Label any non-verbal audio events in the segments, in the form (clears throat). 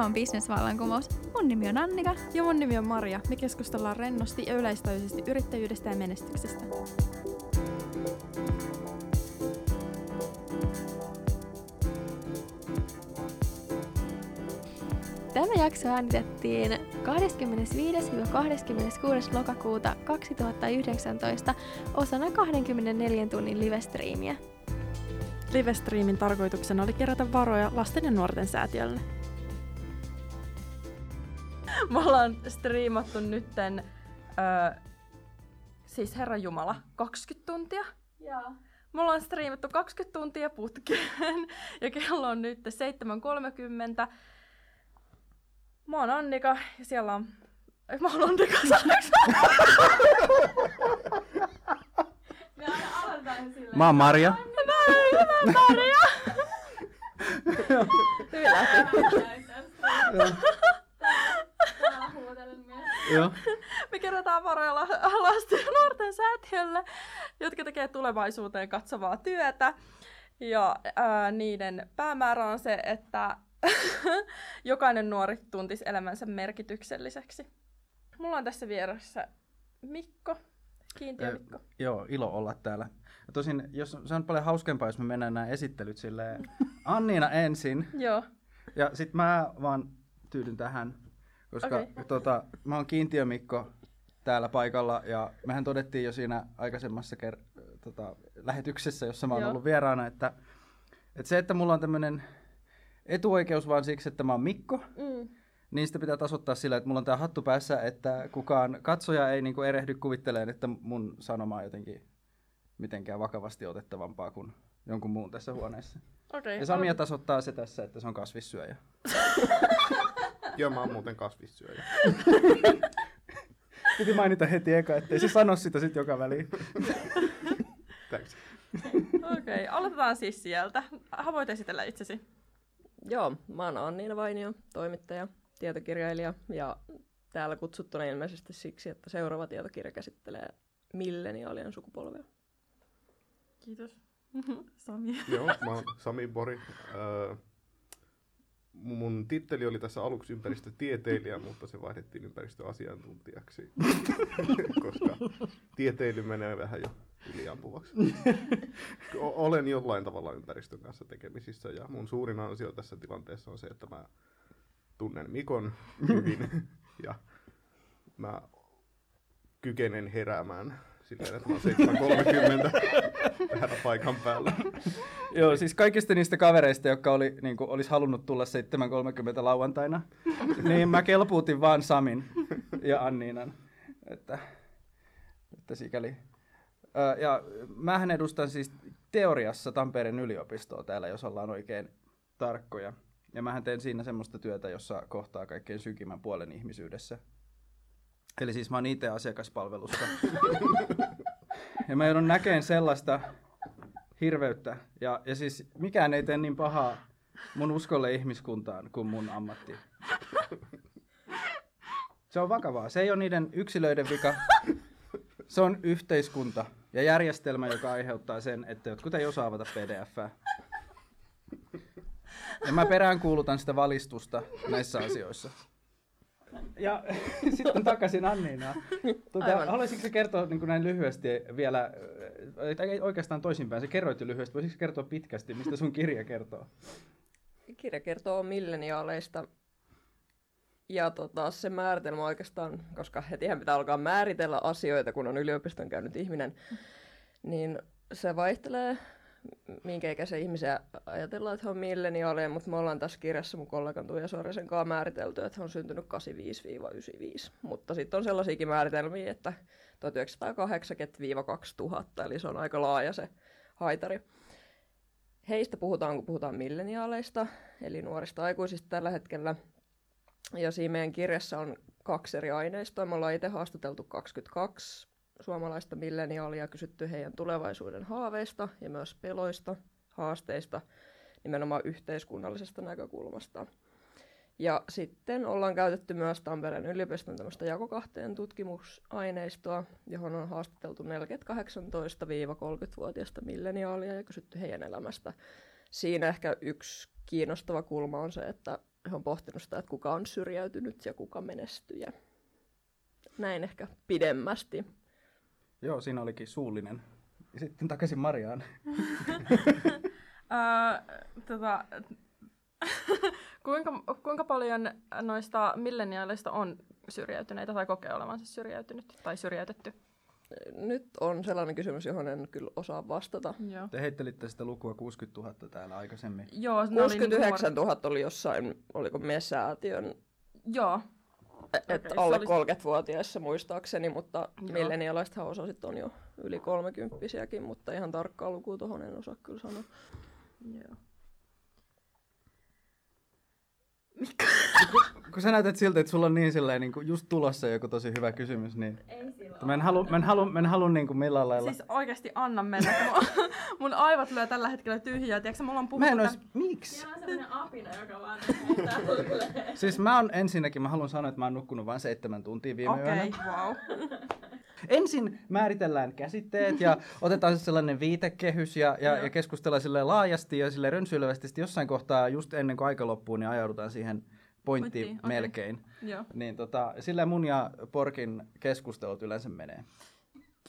Tämä on Business-vallankumous. Mun nimi on Annika. Ja mun nimi on Maria. Me keskustellaan rennosti ja yleistajuisesti yrittäjyydestä ja menestyksestä. Tämä jakso äänitettiin 25-26. lokakuuta 2019 osana 24 tunnin livestriimiä. Livestriimin tarkoituksena oli kerätä varoja lasten ja nuorten säätiölle. Me ollaan striimattu nytten, öö, siis Herra Jumala, 20 tuntia. Joo. Me ollaan striimattu 20 tuntia putkeen ja kello on nyt 7.30. Mä oon Annika ja siellä on... Ei, Mä oon Annika, Me aina aloitetaan silleen. Mä oon Maria. mä Maria? Hyvin lähti. Täällä huutelen myös. Joo. (laughs) Me kerätään varoja la- (laughs) lasten ja nuorten säätiölle, jotka tekee tulevaisuuteen katsovaa työtä. Ja ää, niiden päämäärä on se, että (laughs) jokainen nuori tuntisi elämänsä merkitykselliseksi. Mulla on tässä vieressä Mikko, kiintiö Mikko. Joo, ilo olla täällä. Ja tosin, jos, se on paljon hauskempaa, jos me mennään nämä esittelyt silleen Anniina ensin, Joo, ja sit mä vaan tyydyn tähän, koska okay. tota, mä oon Kiintiö Mikko täällä paikalla, ja mehän todettiin jo siinä aikaisemmassa ker- tota, lähetyksessä, jossa mä oon Joo. ollut vieraana, että, että se, että mulla on tämmöinen etuoikeus vaan siksi, että mä oon Mikko, mm. niin sitä pitää tasoittaa sillä, että mulla on tää hattu päässä, että kukaan katsoja ei niinku erehdy kuvitteleen, että mun sanoma on jotenkin mitenkään vakavasti otettavampaa kuin jonkun muun tässä huoneessa. okei. Ja Samia tasoittaa se tässä, että se on kasvissyöjä. (laughs) Joo, mä oon muuten kasvissyöjä. (laughs) Piti mainita heti eka, ettei se sano sitä sit joka väliin. (laughs) Thanks. Okei, aloitetaan siis sieltä. Voit esitellä itsesi. Joo, mä oon Anniina Vainio, toimittaja, tietokirjailija ja täällä kutsuttuna ilmeisesti siksi, että seuraava tietokirja käsittelee milleniaalien sukupolvea. Kiitos. (laughs) Sami. Joo, mä oon Sami Bori. Öö, mun titteli oli tässä aluksi ympäristötieteilijä, mutta se vaihdettiin ympäristöasiantuntijaksi, (laughs) koska tieteily menee vähän jo yliampuvaksi. (laughs) Olen jollain tavalla ympäristön kanssa tekemisissä ja mun suurin ansio tässä tilanteessa on se, että mä tunnen Mikon hyvin (laughs) ja mä kykenen heräämään silleen, että mä oon 7.30 täällä paikan päällä. Joo, siis kaikista niistä kavereista, jotka oli, niin kuin, olisi halunnut tulla 7.30 lauantaina, niin mä kelpuutin vaan Samin ja Anniinan. Että, että sikäli. Ja mähän edustan siis teoriassa Tampereen yliopistoa täällä, jos ollaan oikein tarkkoja. Ja mähän teen siinä semmoista työtä, jossa kohtaa kaikkein sykimmän puolen ihmisyydessä. Eli siis mä oon IT-asiakaspalvelussa. (laughs) ja mä joudun näkeen sellaista hirveyttä. Ja, ja siis mikään ei tee niin pahaa mun uskolle ihmiskuntaan kuin mun ammatti. Se on vakavaa. Se ei ole niiden yksilöiden vika. Se on yhteiskunta ja järjestelmä, joka aiheuttaa sen, että jotkut ei osaa avata pdf Ja mä peräänkuulutan sitä valistusta näissä asioissa. Ja (laughs) sitten takaisin Anniinaan. Tuota, Aivan. haluaisitko kertoa niin kuin näin lyhyesti vielä, äh, tai ei oikeastaan toisinpäin, sä kerroit jo lyhyesti, voisitko kertoa pitkästi, mistä sun kirja kertoo? Kirja kertoo milleniaaleista ja tota, se määritelmä oikeastaan, koska hetihän pitää alkaa määritellä asioita, kun on yliopiston käynyt ihminen, niin se vaihtelee, minkä ikäisiä ihmisiä ajatellaan, että he on milleniaaleja, mutta me ollaan tässä kirjassa mun kollegan Tuija Sorisen kanssa määritelty, että he on syntynyt 85-95. Mutta sitten on sellaisiakin määritelmiä, että 1980-2000, eli se on aika laaja se haitari. Heistä puhutaan, kun puhutaan milleniaaleista, eli nuorista aikuisista tällä hetkellä. Ja siinä meidän kirjassa on kaksi eri aineistoa. Me ollaan itse haastateltu 22 suomalaista milleniaalia, kysytty heidän tulevaisuuden haaveista ja myös peloista, haasteista, nimenomaan yhteiskunnallisesta näkökulmasta. Ja sitten ollaan käytetty myös Tampereen yliopiston tämmöistä jakokahteen tutkimusaineistoa, johon on haastateltu 48-30-vuotiaista milleniaalia ja kysytty heidän elämästä. Siinä ehkä yksi kiinnostava kulma on se, että he on pohtinut sitä, että kuka on syrjäytynyt ja kuka menestyjä. Näin ehkä pidemmästi. Joo, siinä olikin suullinen. Ja sitten takaisin Mariaan. (laughs) Tota, (laughs) kuinka, kuinka paljon noista milleniaaleista on syrjäytyneitä tai kokee olevansa syrjäytynyt tai syrjäytetty? Nyt on sellainen kysymys, johon en kyllä osaa vastata. Joo. Te heittelitte sitä lukua 60 000 täällä aikaisemmin. Joo, ne oli niinku 69 000 oli jossain, oliko MES-säätiön, nuor- Joo, että Okei, alle se oli- 30-vuotiaissa muistaakseni, mutta Joo. millenialaisethan osa sit on jo yli 30 mutta ihan tarkkaa lukua tuohon en osaa kyllä sanoa. joo. Kun sä näytät siltä, että sulla on niin silleen, niin kuin just tulossa joku tosi hyvä kysymys, niin Ei mä en halua, mä en halua, mä en halua niin kuin millään lailla. Siis oikeasti anna mennä, kun mun, (laughs) mun aivot lyö tällä hetkellä tyhjää. Tiedätkö, mulla on mä puhuttu... en ois, tän- miksi? On sellainen apina, joka vaan. Siis mä oon ensinnäkin, mä haluan sanoa, että mä oon nukkunut vain seitsemän tuntia viime Okei, yönä. okay, wow. (laughs) Ensin määritellään käsitteet ja (laughs) otetaan se sellainen viitekehys ja, ja, ja keskustellaan sille laajasti ja sille rönsyilevästi. Sitten jossain kohtaa, just ennen kuin aika loppuu, niin ajaudutaan siihen pointtiin okei. melkein. Joo, Niin tota, sillä mun ja Porkin keskustelut yleensä menee.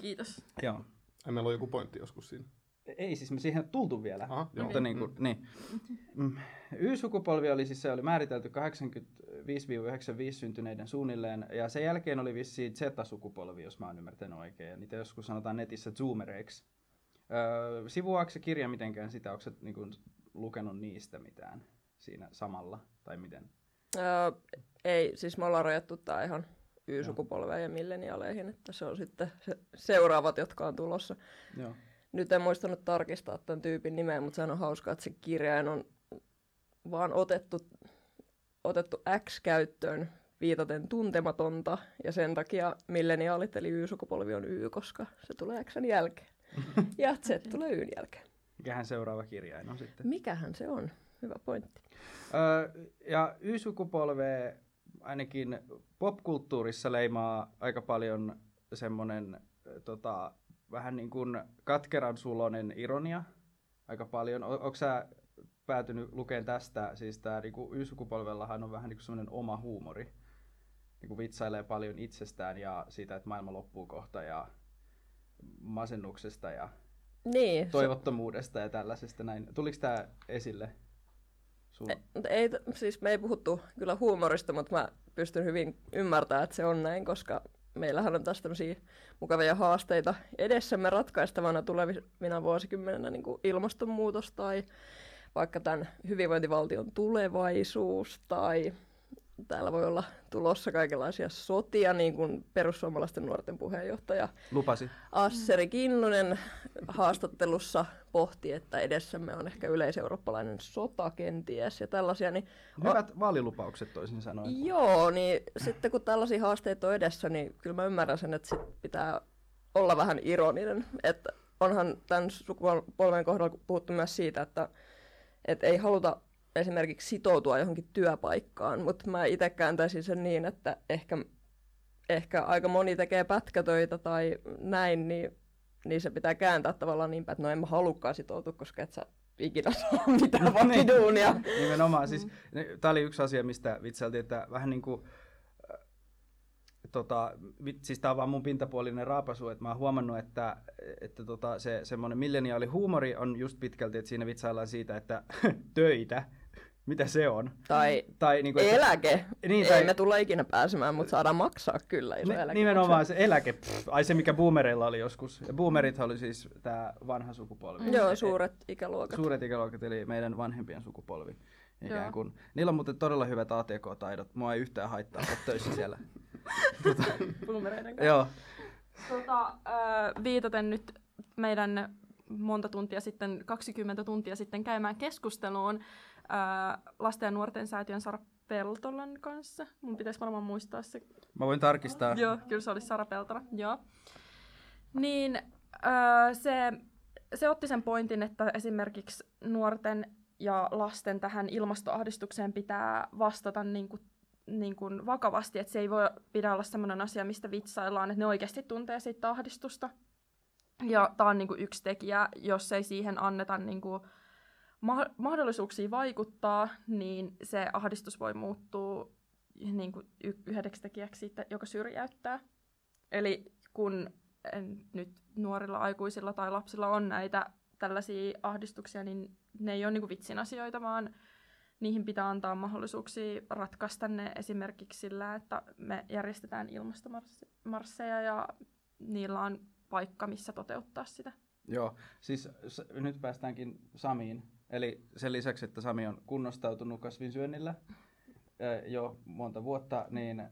kiitos. Joo. Ai meillä on joku pointti joskus siinä. Ei siis me siihen tultu vielä. Aha, joo. Mutta niin kuin, niin. Mm. Y-sukupolvi oli siis se oli määritelty 85-95 syntyneiden suunnilleen, ja sen jälkeen oli vissiin Z-sukupolvi, jos mä oon ymmärtänyt oikein, ja niitä joskus sanotaan netissä zoomereiksi. Öö, sivuaako se kirja mitenkään sitä, onko niin kuin, lukenut niistä mitään siinä samalla, tai miten? Öö, ei, siis me ollaan rajattu tää ihan Y-sukupolveen ja milleniaaleihin, että se on sitten se seuraavat, jotka on tulossa. Joo. Nyt en muistanut tarkistaa tämän tyypin nimeä, mutta sehän on hauskaa, että se kirjain on vaan otettu, otettu X-käyttöön viitaten tuntematonta, ja sen takia milleniaalit eli Y-sukupolvi on Y, koska se tulee Xn jälkeen. Ja Z (laughs) tulee Yn jälkeen. Mikähän seuraava kirjain on sitten? Mikähän se on? Hyvä pointti. Öö, ja Y-sukupolve ainakin popkulttuurissa leimaa aika paljon semmoinen tota, vähän niin kuin katkeran sulonen ironia aika paljon. O- Onko sä päätynyt lukemaan tästä, siis tää niinku Y-sukupolvellahan on vähän niin kuin semmoinen oma huumori. Niinku vitsailee paljon itsestään ja siitä, että maailma loppuu kohta ja masennuksesta ja Niin, se- toivottomuudesta ja tällaisesta näin. Tuliko tämä esille? Sun? Ei, siis me ei puhuttu kyllä huumorista, mutta mä pystyn hyvin ymmärtämään, että se on näin, koska meillähän on tässä tämmöisiä mukavia haasteita edessämme ratkaistavana tulevina vuosikymmeninä, niin kuin ilmastonmuutos tai vaikka tämän hyvinvointivaltion tulevaisuus tai täällä voi olla tulossa kaikenlaisia sotia, niin kuin perussuomalaisten nuorten puheenjohtaja Lupasi. Asseri Kinnunen haastattelussa pohti, että edessämme on ehkä yleiseurooppalainen sota kenties ja tällaisia, niin Hyvät vaalilupaukset toisin sanoen. Joo, niin sitten kun tällaisia haasteita on edessä, niin kyllä mä ymmärrän sen, että sit pitää olla vähän ironinen. Että onhan tämän sukupolven kohdalla puhuttu myös siitä, että, että ei haluta esimerkiksi sitoutua johonkin työpaikkaan, mutta mä itse kääntäisin sen niin, että ehkä, ehkä aika moni tekee pätkätöitä tai näin, niin, niin se pitää kääntää tavallaan niin päin, että no en mä halukkaan sitoutua, koska et sä ikinä (laughs) saa mitään vakiduunia. Nimenomaan. Siis, Tämä oli yksi asia, mistä vitsailtiin, että vähän niin kuin, tota, siis tämä on vaan mun pintapuolinen raapasu, että mä oon huomannut, että, että tota, se semmoinen milleniaali huumori on just pitkälti, että siinä vitsaillaan siitä, että (laughs) töitä, mitä se on. Tai Tai, niin kuin, että, Eläke. Niin, Ei tai- me tulla ikinä pääsemään, mutta saadaan maksaa kyllä iso Ni- eläke. nimenomaan se eläke, pff, ai se mikä boomereilla oli joskus. Ja boomerit oli siis tämä vanha sukupolvi. Joo, suuret ikäluokat. Suuret ikäluokat, eli meidän vanhempien sukupolvi. Ikään kuin. Niillä on muuten todella hyvät ATK-taidot. Mua ei yhtään haittaa olla töissä siellä. (laughs) (laughs) Kanssa. Joo. Tota, viitaten nyt meidän monta tuntia sitten, 20 tuntia sitten käymään keskusteluun lasten ja nuorten säätiön Sara Peltolan kanssa. Mun pitäisi varmaan muistaa se. Mä voin tarkistaa. Joo, kyllä se oli Sara Peltola, joo. Niin se, se otti sen pointin, että esimerkiksi nuorten ja lasten tähän ilmastoahdistukseen pitää vastata niin kuin, niin kuin vakavasti, että se ei voi pidä olla sellainen asia, mistä vitsaillaan, että ne oikeasti tuntee siitä ahdistusta. Ja tämä on niin kuin yksi tekijä, jos ei siihen anneta niin kuin ma- mahdollisuuksia vaikuttaa, niin se ahdistus voi muuttua niin kuin y- yhdeksi tekijäksi, siitä, joka syrjäyttää. Eli kun en, nyt nuorilla aikuisilla tai lapsilla on näitä tällaisia ahdistuksia, niin ne ei ole niin kuin vitsin asioita, vaan niihin pitää antaa mahdollisuuksia ratkaista ne esimerkiksi sillä, että me järjestetään ilmastomarsseja ja niillä on paikka, missä toteuttaa sitä. Joo, siis s- nyt päästäänkin Samiin. Eli sen lisäksi, että Sami on kunnostautunut kasvinsyönnillä jo monta vuotta, niin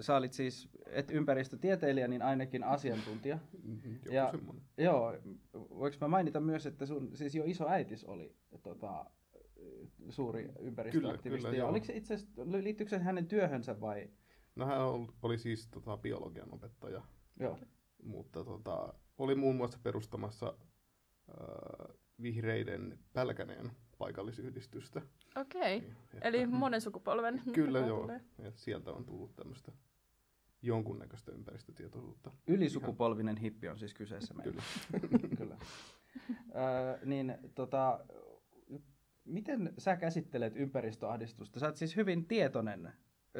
sä olit siis, et ympäristötieteilijä, niin ainakin asiantuntija. Mhm, Joku Ja- semmoinen. Joo, voiko mä mainita myös, että sun siis jo iso äitis oli tota, suuri ympäristöaktivisti. Kyllä, kyllä, oliko se itse asiassa, liittyykö se hänen työhönsä vai? No hän ol- oli siis tota, biologian opettaja, Joo. mutta tota, oli muun muassa perustamassa äh, vihreiden Pälkäneen paikallisyhdistystä. Okei. Okay. Että- Eli monen sukupolven. (laughs) Kyllä joo, tulee. että sieltä on tullut tämmöistä jonkunnäköistä ympäristötietoisuutta. Ylisukupolvinen hippi on siis kyseessä meillä. Kyllä. (laughs) Öö, niin tota, miten sä käsittelet ympäristöahdistusta? Sä oot siis hyvin tietoinen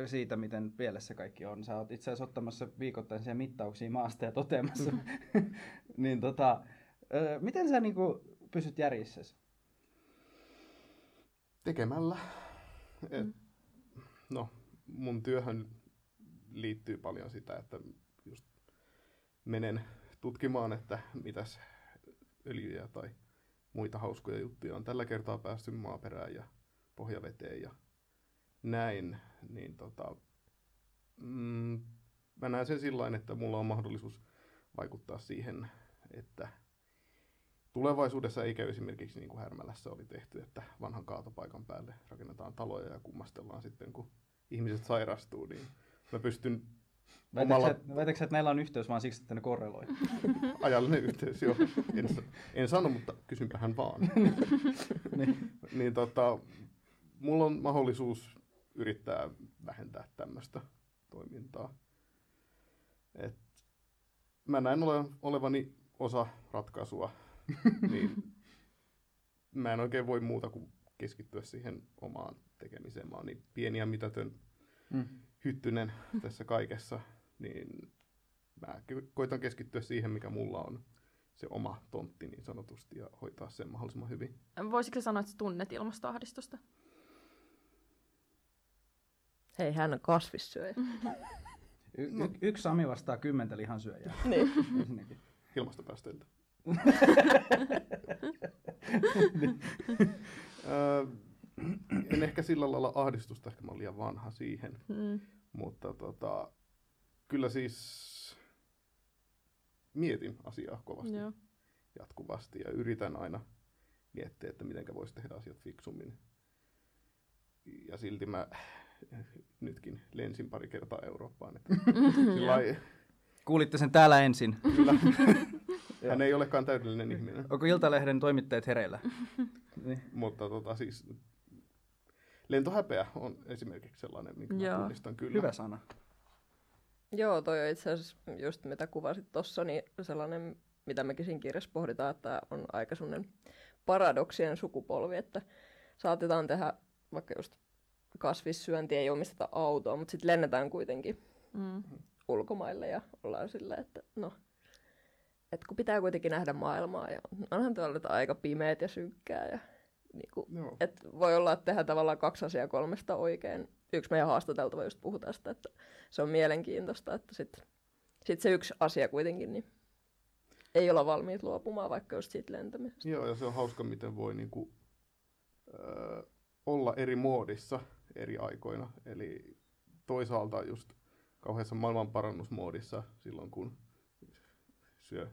siitä, miten pielessä kaikki on. Sä oot itse asiassa ottamassa viikoittaisia mittauksia maasta ja toteamassa. (laughs) (laughs) niin tota, miten sä niinku pysyt järjissäsi? Tekemällä. Et, no, mun työhön liittyy paljon sitä, että just menen tutkimaan, että mitäs öljyjä tai muita hauskoja juttuja. On tällä kertaa päässyt maaperään ja pohjaveteen ja näin, niin tota, mm, mä näen sen sillä että mulla on mahdollisuus vaikuttaa siihen, että tulevaisuudessa ei käy esimerkiksi niin kuin Härmälässä oli tehty, että vanhan kaatopaikan päälle rakennetaan taloja ja kummastellaan sitten, kun ihmiset sairastuu, niin mä pystyn Väitätkö, omalla väitätkö että näillä on yhteys vaan siksi, että ne korreloi? (laughs) ajallinen yhteys, joo. En, en sano, mutta kysynpähän vaan. (laughs) niin. niin tota, mulla on mahdollisuus yrittää vähentää tämmöistä toimintaa. Et mä näen ole, olevani osa ratkaisua, (laughs) niin mä en oikein voi muuta kuin keskittyä siihen omaan tekemiseen. Mä oon niin pieni ja mitätön Mm. Hyttynen tässä kaikessa, niin mä koitan keskittyä siihen, mikä mulla on se oma tontti niin sanotusti ja hoitaa sen mahdollisimman hyvin. Voisitko sanoa, että tunnet ilmastoahdistusta? Hei, hän on kasvissyöjä. (laughs) Y- y- yksi Sami vastaa kymmentä lihansyöjää. (laughs) niin. Ensinnäkin. ilmastopäästöiltä. (laughs) Öö, en ehkä sillä lailla ahdistusta, ehkä mä olen liian vanha siihen, Mm. Mutta tota, kyllä siis mietin asiaa kovasti Joo. jatkuvasti ja yritän aina miettiä, että miten voisi tehdä asiat fiksummin. Ja silti mä nytkin lensin pari kertaa Eurooppaan. Että (laughs) sillä lailla- Kuulitte sen täällä ensin. Kyllä. (laughs) Hän ei olekaan täydellinen ihminen. Onko Iltalehden toimittajat hereillä? niin. Mutta tota, siis, lentohäpeä on esimerkiksi sellainen, minkä Joo. mä tunnistan kyllä. Hyvä sana. Joo, toi on itse asiassa just mitä kuvasit tuossa, niin sellainen, mitä mekin siinä kirjassa pohditaan, että on aika sellainen paradoksien sukupolvi, että saatetaan tehdä vaikka just kasvissyöntiä, ei omisteta autoa, mutta sitten lennetään kuitenkin Mm. ulkomaille ja ollaan silleen, että no, et kun pitää kuitenkin nähdä maailmaa ja onhan tuolla aika pimeät ja synkkää ja niin kuin, et voi olla, että tehdään tavallaan kaksi asiaa kolmesta oikein. Yksi meidän haastateltava just puhui tästä, että se on mielenkiintoista, että sitten sit se yksi asia kuitenkin, niin ei olla valmiit luopumaan vaikka just siitä lentämisestä. Joo, ja se on hauska, miten voi niinku, öö, olla eri muodissa eri aikoina. Eli toisaalta just kauheassa maailmanparannusmoodissa silloin, kun syö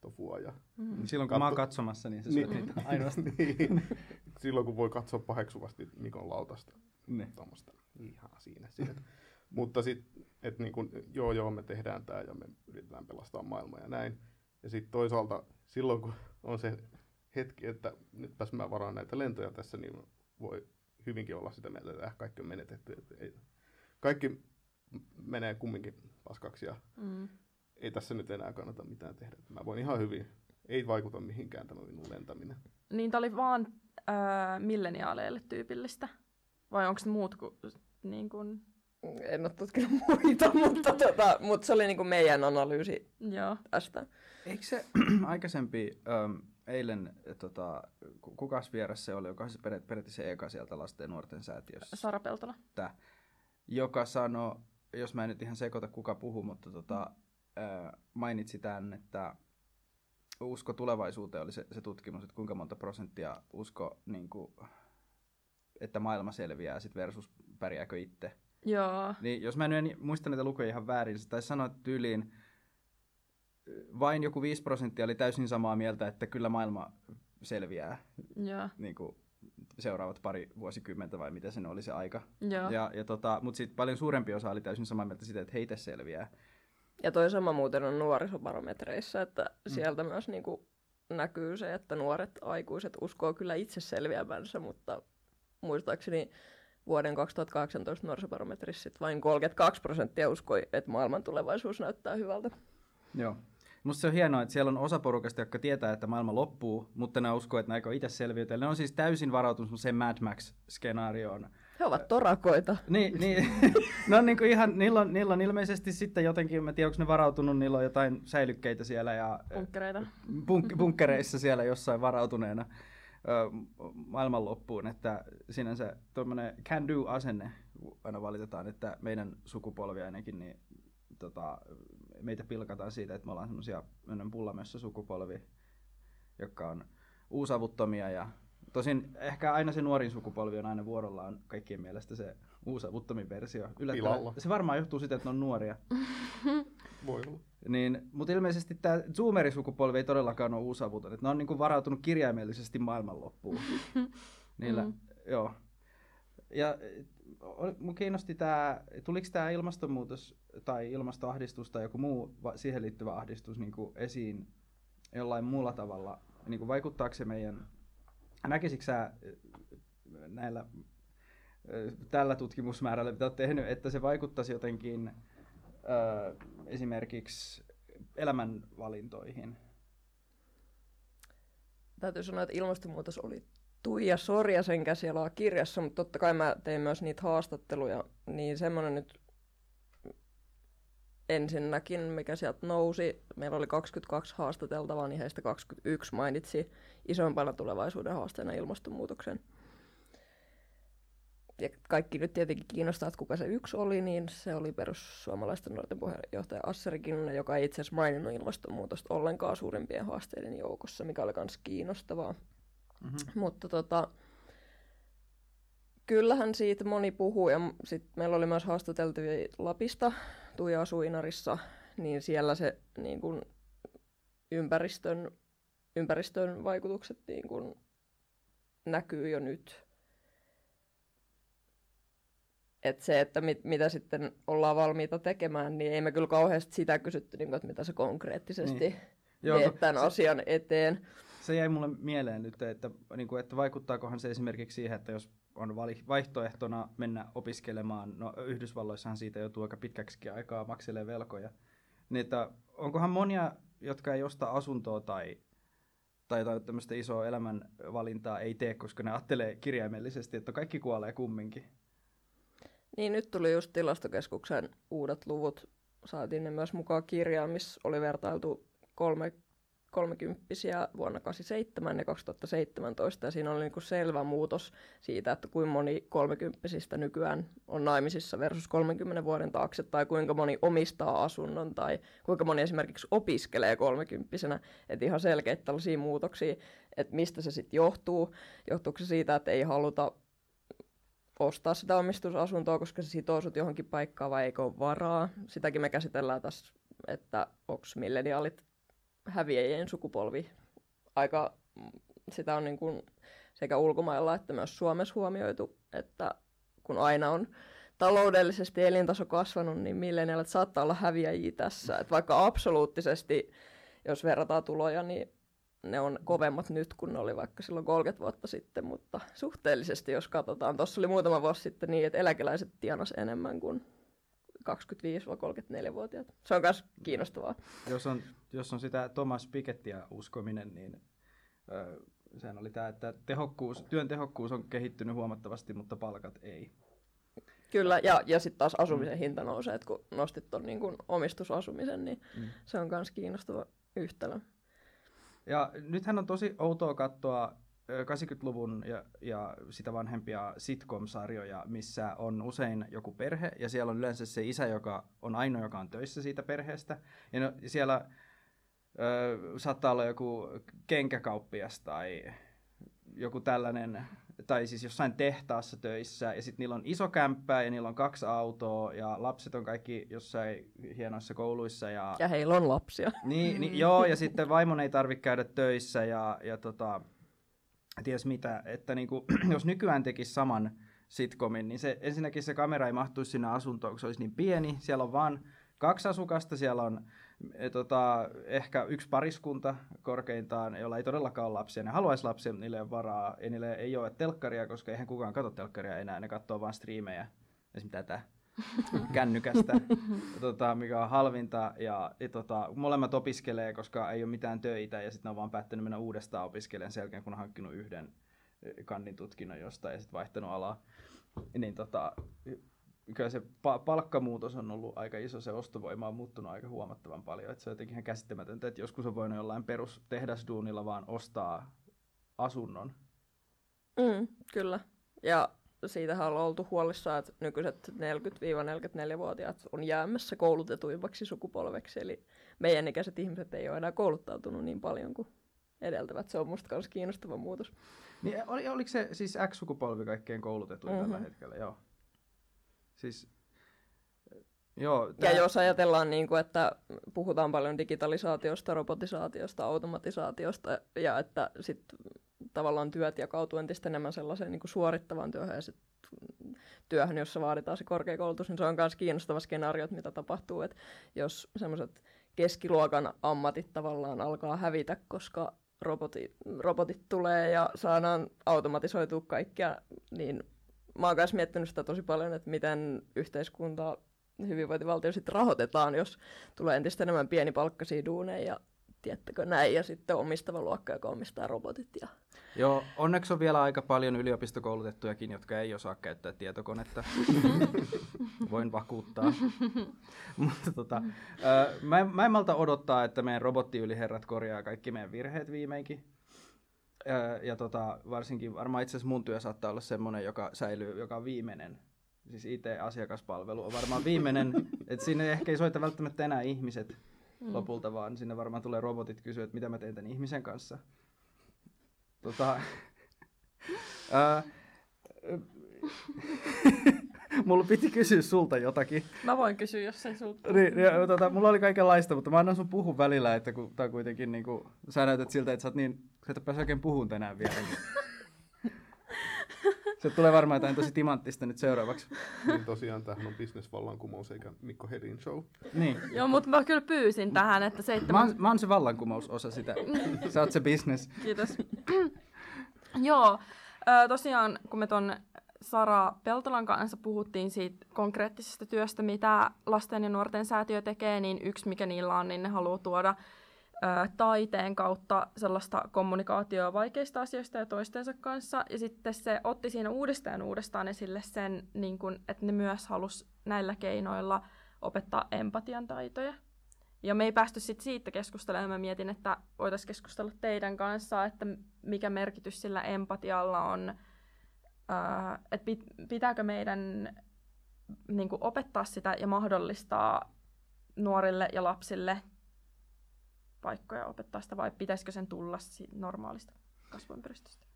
tofua ja Mm. Silloin kun mä oon Katso- katsomassa, niin se syö (laughs) Niin. niitä ainoastaan. niin, silloin kun voi katsoa paheksuvasti Mikon lautasta. Niin. Tuommoista ihan siinä sieltä. (laughs) Mutta sitten, että niin kun, joo joo, me tehdään tämä ja me yritetään pelastaa maailmaa ja näin. Ja sitten toisaalta silloin, kun on se hetki, että nytpäs mä varaan näitä lentoja tässä, niin voi hyvinkin olla sitä mieltä, että äh, kaikki on menetetty. Että ei, kaikki menee kumminkin paskaksi ja Mm. ei tässä nyt enää kannata mitään tehdä. Mä voin ihan hyvin ei vaikuta mihinkään tämä minun lentäminen. Niin tää oli vaan öö, milleniaaleille tyypillistä? Vai onko muut kuin, niin kuin, En ole tutkinut muita, (laughs) mutta, tota, mutta se oli niinku meidän analyysi joo. tästä. Eikö se (clears throat) aikaisempi, äm, eilen, tota, ku- kukas vieras se oli, joka se periaatteessa se eka sieltä lasten ja nuorten säätiössä, Sara Peltola. että, joka sanoi, jos mä en nyt ihan sekoita kuka puhuu, mutta tota, ää, mainitsi tämän, että usko tulevaisuuteen oli se, se tutkimus, että kuinka monta prosenttia usko, niin kuin, että maailma selviää sit versus pärjääkö itse. Joo. Niin jos mä en muista näitä lukuja ihan väärin, se taisi sanoa tyyliin, vain joku 5 prosenttia oli täysin samaa mieltä, että kyllä maailma selviää Joo. niin kuin seuraavat pari vuosikymmentä vai mitä sen oli se aika. Joo. Ja, ja tota, mutta sitten paljon suurempi osa oli täysin samaa mieltä siitä, että heitä selviää. Ja toi sama muuten on nuorisobarometreissa, että mm. sieltä myös niinku näkyy se, että nuoret aikuiset uskoo kyllä itse selviävänsä, mutta muistaakseni vuoden 2018 nuorisobarometrissa sit vain 32 prosenttia uskoi, että maailman tulevaisuus näyttää hyvältä. Joo. Musta se on hienoa, että siellä on osa porukasta, jotka tietää, että maailma loppuu, mutta ne uskoo, että ne aikoo itse selviytyä. Ne on siis täysin varautunut semmoiseen Mad Max-skenaarioon. He ovat torakoita. Niin, niin. (laughs) no niin kuin ihan, niillä on, niillä on ilmeisesti sitten jotenkin, mä en tiedä, onko ne varautunut, niillä on jotain säilykkeitä siellä ja Punkkereita. bunk- bunkkereissa siellä jossain varautuneena maailmanloppuun, että sinänsä tuommoinen can do asenne aina valitetaan, että meidän sukupolvi ainakin, niin tota, meitä pilkataan siitä, että me ollaan semmoisia pullamössä sukupolvi, jotka on uusavuttomia ja tosin ehkä aina se nuorin sukupolvi on aina vuorollaan kaikkien mielestä se uusavuttomin versio. Pilalla. Se varmaan johtuu siitä, että ne on nuoria. (laughs) Voi olla. Niin, mutta ilmeisesti tämä zoomerisukupolvi ei todellakaan ole uusavuton. Et ne on niinku varautunut kirjaimellisesti maailmanloppuun. (laughs) Niillä, Mm. joo. Ja mun kiinnosti tämä, tuliko tämä ilmastonmuutos tai ilmastoahdistus tai joku muu siihen liittyvä ahdistus niinku esiin jollain muulla tavalla? Niinku vaikuttaako se meidän, näkisikö sä eh, näillä eh, tällä tutkimusmäärällä, mitä olet tehnyt, että se vaikuttaisi jotenkin ö, esimerkiksi elämänvalintoihin. Täytyy sanoa, että ilmastonmuutos oli Tuija Sorjasen käsialaa kirjassa, mutta totta kai mä tein myös niitä haastatteluja, niin semmoinen nyt ensinnäkin, mikä sieltä nousi, meillä oli 22 haastateltavaa, niin heistä 21 mainitsi isompana tulevaisuuden haasteena ilmastonmuutoksen. Ja kaikki nyt tietenkin kiinnostaa, että kuka se yksi oli, niin se oli perussuomalaisten nuorten puheenjohtaja Asseri Kinnunen, joka ei itse asiassa maininnut ilmastonmuutosta ollenkaan suurimpien haasteiden joukossa, mikä oli myös kiinnostavaa. Mm-hmm. Mutta tota, kyllähän siitä moni puhuu, ja sitten meillä oli myös haastateltavia Lapista, Tuija asuu Inarissa, niin siellä se niin kun, ympäristön, ympäristön vaikutukset niin kun, näkyy jo nyt. Et se, että mit, mitä sitten ollaan valmiita tekemään, niin ei me kyllä kauheasti sitä kysytty, niin kun, että mitä se konkreettisesti Niin. Joo, teet tämän se- asian eteen. Se jäi mulle mieleen nyt, että, niin kuin, että vaikuttaakohan se esimerkiksi siihen, että jos on vaihtoehtona mennä opiskelemaan, no Yhdysvalloissahan siitä joutuu aika pitkäksi aikaa makselee velkoja, niin että onkohan monia, jotka ei osta asuntoa tai, tai jotain tämmöistä isoa elämänvalintaa ei tee, koska ne ajattelee kirjaimellisesti, että kaikki kuolee kumminkin. Niin, nyt tuli just tilastokeskuksen uudet luvut. Saatiin ne myös mukaan kirjaan, missä oli vertailtu kolme, kolmekymppisiä vuonna 87 ja 2017. Ja siinä oli niinku selvä muutos siitä, että kuinka moni kolmekymppisistä nykyään on naimisissa versus 30 vuoden taakse, tai kuinka moni omistaa asunnon, tai kuinka moni esimerkiksi opiskelee kolmekymppisenä. Että ihan selkeitä tällaisia muutoksia, että mistä se sitten johtuu. Johtuuko se siitä, että ei haluta ostaa sitä omistusasuntoa, koska se sitoo sut johonkin paikkaan vai eikö ole varaa. Sitäkin me käsitellään tässä, että onko milleniaalit häviäjien sukupolvi. Aika sitä on niin kuin sekä ulkomailla että myös Suomessa huomioitu, että kun aina on taloudellisesti elintaso kasvanut, niin milleniaalit saattaa olla häviäjiä tässä. Et vaikka absoluuttisesti, jos verrataan tuloja, niin ne on kovemmat nyt kuin ne oli vaikka silloin 30 vuotta sitten, mutta suhteellisesti jos katsotaan, tuossa oli muutama vuosi sitten niin, että eläkeläiset tienas enemmän kuin 25-34-vuotiaat. Se on myös kiinnostavaa. Jos on, jos on sitä Thomas Pikettiä uskominen, niin ö, sehän oli tämä, että tehokkuus, työn tehokkuus on kehittynyt huomattavasti, mutta palkat ei. Kyllä, ja, ja sitten taas asumisen hinta nousee, että kun nostit tuon niin kun omistusasumisen, niin Mm. se on myös kiinnostava yhtälö. Ja nythän on tosi outoa katsoa 80-luvun ja, ja sitä vanhempia sitcom-sarjoja, missä on usein joku perhe, ja siellä on yleensä se isä, joka on ainoa, joka on töissä siitä perheestä. Ja no, siellä ö, saattaa olla joku kenkäkauppias tai joku tällainen, tai siis jossain tehtaassa töissä, ja sitten niillä on iso kämppä, ja niillä on kaksi autoa, ja lapset on kaikki jossain hienoissa kouluissa, ja, Ja heillä on lapsia. niin, niin, joo, ja sitten vaimon ei tarvitse käydä töissä ja, ja tota, ties mitä, että niinku, (clears throat) jos nykyään tekisi saman sitcomin, niin se, ensinnäkin se kamera ei mahtuisi sinne asuntoon, kun se olisi niin pieni. Siellä on vain kaksi asukasta, siellä on e, tota, ehkä yksi pariskunta korkeintaan, jolla ei todellakaan ole lapsia. Ne haluaisi lapsia, mutta niille ei ole varaa, ja niille ei ole telkkaria, koska eihän kukaan katso telkkaria enää, ne katsoo vain striimejä, esimerkiksi tätä (laughs) kännykästä, tota, mikä on halvinta. Ja, ja tota, molemmat opiskelee, koska ei ole mitään töitä, ja sitten on vaan päättänyt mennä uudestaan opiskelemaan sen jälkeen, kun on hankkinut yhden eh, kannin tutkinnon jostain ja sitten vaihtanut alaa. Niin tota, kyllä se pa- palkkamuutos on ollut aika iso, se ostovoima on muuttunut aika huomattavan paljon. Et se on jotenkin ihan käsittämätöntä, että joskus on voinut jollain perustehdasduunilla vaan ostaa asunnon. Mm, kyllä. Ja siitähän on oltu huolissaan, että nykyiset 40-44-vuotiaat on jäämässä koulutetuimmaksi sukupolveksi. Eli meidän ikäiset ihmiset ei ole enää kouluttautunut niin paljon kuin edeltävät. Se on musta myös kiinnostava muutos. Niin oli, oliko se siis X-sukupolvi kaikkein koulutetuin mm-hmm. tällä hetkellä? Joo. Siis, joo, Ja jos ajatellaan, niin kuin, että puhutaan paljon digitalisaatiosta, robotisaatiosta, automatisaatiosta ja että sit tavallaan työt jakautuu entistä enemmän sellaiseen niin kuin suorittavaan työhön ja sit työhön, jossa vaaditaan se korkeakoulutus, niin se on myös kiinnostava skenaario, mitä tapahtuu, että jos semmoiset keskiluokan ammatit tavallaan alkaa hävitä, koska robotit, robotit tulee ja saadaan automatisoitua kaikkea, niin mä oon myös miettinyt sitä tosi paljon, että miten yhteiskunta hyvinvointivaltio sitten rahoitetaan, jos tulee entistä enemmän pienipalkkaisia duuneja ja tiettäkö näin, ja sitten omistava luokka, joka omistaa robotit. Ja... Joo, onneksi on vielä aika paljon yliopistokoulutettujakin, jotka ei osaa käyttää tietokonetta. (laughs) Voin vakuuttaa. (laughs) Mutta tota, mä, mä en malta odottaa, että meidän robottiyliherrat korjaa kaikki meidän virheet viimeinkin. Ö, ja tota, varsinkin varmaan itse asiassa mun työ saattaa olla semmoinen, joka säilyy, joka on viimeinen. Siis IT-asiakaspalvelu on varmaan viimeinen, (laughs) että sinne ehkä ei soita välttämättä enää ihmiset Mm. lopulta, vaan sinne varmaan tulee robotit kysyä, että mitä mä teen tämän ihmisen kanssa. Tota, (laughs) ää, (laughs) mulla piti kysyä sulta jotakin. Mä voin kysyä, jos ei sulta. Niin, ja, tota, mulla oli kaikenlaista, mutta mä annan sun puhun välillä, että kun tää kuitenkin niinku, sä näytät siltä, että sä oot niin, sä et päässyt oikein puhun tänään vielä. Se tulee varmaan jotain tosi timanttista nyt seuraavaksi. Niin tosiaan tämähän on bisnesvallankumous eikä Mikko Hedin show. Niin. Joo, mutta mä kyllä pyysin tähän, että Mä seitsemän... oon, mä oon se vallankumousosa sitä. Sä oot se business. Kiitos. (clears throat) Joo, tosiaan kun me ton Sara Peltolan kanssa puhuttiin siitä konkreettisesta työstä, mitä lasten ja nuorten säätiö tekee, niin yksi mikä niillä on, niin ne haluaa tuoda taiteen kautta sellaista kommunikaatioa vaikeista asioista ja toistensa kanssa. Ja sitten se otti siinä uudestaan uudestaan esille sen, niin kun, että ne myös halus näillä keinoilla opettaa empatian taitoja. Ja me ei päästy sit siitä keskustelemaan. Mä mietin, että voitaisiin keskustella teidän kanssa, että mikä merkitys sillä empatialla on. Ää, että pit- pitääkö meidän niin opettaa sitä ja mahdollistaa nuorille ja lapsille paikkoja opettaa sitä, vai pitäisikö sen tulla normaalista kasvuympäristöstä?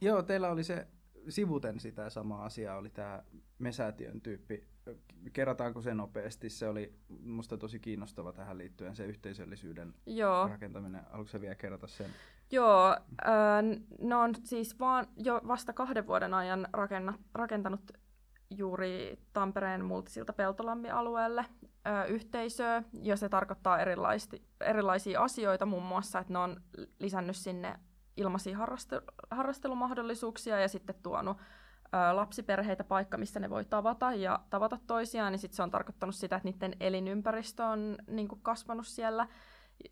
Joo, teillä oli se sivuten sitä samaa asiaa, oli tämä Mesäätiön tyyppi. Kerrotaanko se nopeasti? Se oli musta tosi kiinnostava tähän liittyen, se yhteisöllisyyden Joo. rakentaminen. Haluatko sä vielä kerrota sen? Joo, äh, ne on siis vaan jo vasta kahden vuoden ajan rakenna, rakentanut juuri Tampereen multisilta Peltolammi-alueelle yhteisöä, ja se tarkoittaa erilaisia asioita, muun muassa, että ne on lisännyt sinne ilmaisia harraste, harrastelumahdollisuuksia ja sitten tuonut ää, lapsiperheitä paikka, missä ne voi tavata ja tavata toisiaan, niin sit se on tarkoittanut sitä, että niiden elinympäristö on niin kuin kasvanut siellä.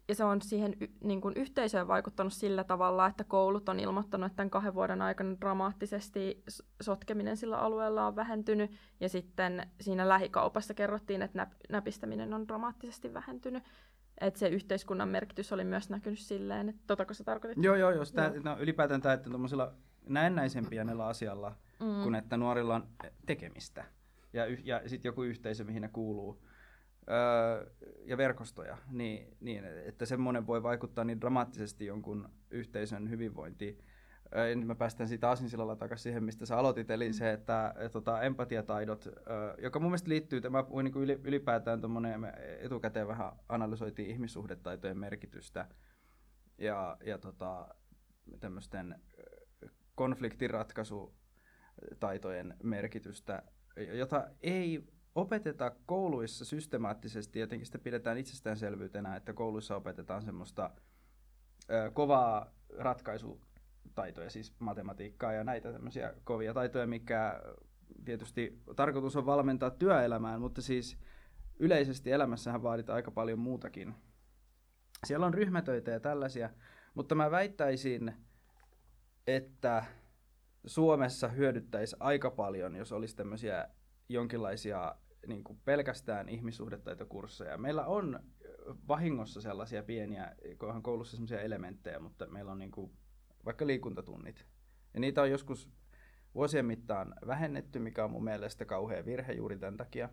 Ja se on siihen y- niin kuin yhteisöön vaikuttanut sillä tavalla, että koulut on ilmoittanut, että tämän kahden vuoden aikana dramaattisesti sotkeminen sillä alueella on vähentynyt. Ja sitten siinä lähikaupassa kerrottiin, että näp- näpistäminen on dramaattisesti vähentynyt. Että se yhteiskunnan merkitys oli myös näkynyt silleen, että totako sä tarkoitit? Joo, joo, jos tää, Joo. no, ylipäätään tämä, että tuommoisilla näennäisempiä asialla, mm. kun että nuorilla on tekemistä ja, ja sitten joku yhteisö, mihin ne kuuluu, öö, ja verkostoja, niin, niin että semmoinen voi vaikuttaa niin dramaattisesti jonkun yhteisön hyvinvointiin. Öö, nyt mä päästän siitä aasinsilalla takaisin siihen, mistä sä aloitit, eli se, että et, tota, empatiataidot, öö, joka mun mielestä liittyy, tämä puhuin niin yli, ylipäätään tuommoinen, me etukäteen vähän analysoitiin ihmissuhdetaitojen merkitystä, ja, ja tota, tämmöisten konfliktinratkaisutaitojen merkitystä, jota ei opeteta kouluissa systemaattisesti, jotenkin sitä pidetään itsestäänselvyytenä, että kouluissa opetetaan semmoista ö, kovaa ratkaisutaitoja, siis matematiikkaa ja näitä tämmöisiä kovia taitoja, mikä tietysti tarkoitus on valmentaa työelämään, mutta siis yleisesti elämässähän vaaditaan aika paljon muutakin. Siellä on ryhmätöitä ja tällaisia, mutta mä väittäisin, että Suomessa hyödyttäisi aika paljon, jos olisi tämmöisiä jonkinlaisia niin kuin pelkästään ihmissuhdetaitokursseja. Meillä on vahingossa sellaisia pieniä, onhan koulussa sellaisia elementtejä, mutta meillä on niin kuin vaikka liikuntatunnit. Ja niitä on joskus vuosien mittaan vähennetty, mikä on mun mielestä kauhea virhe juuri tämän takia.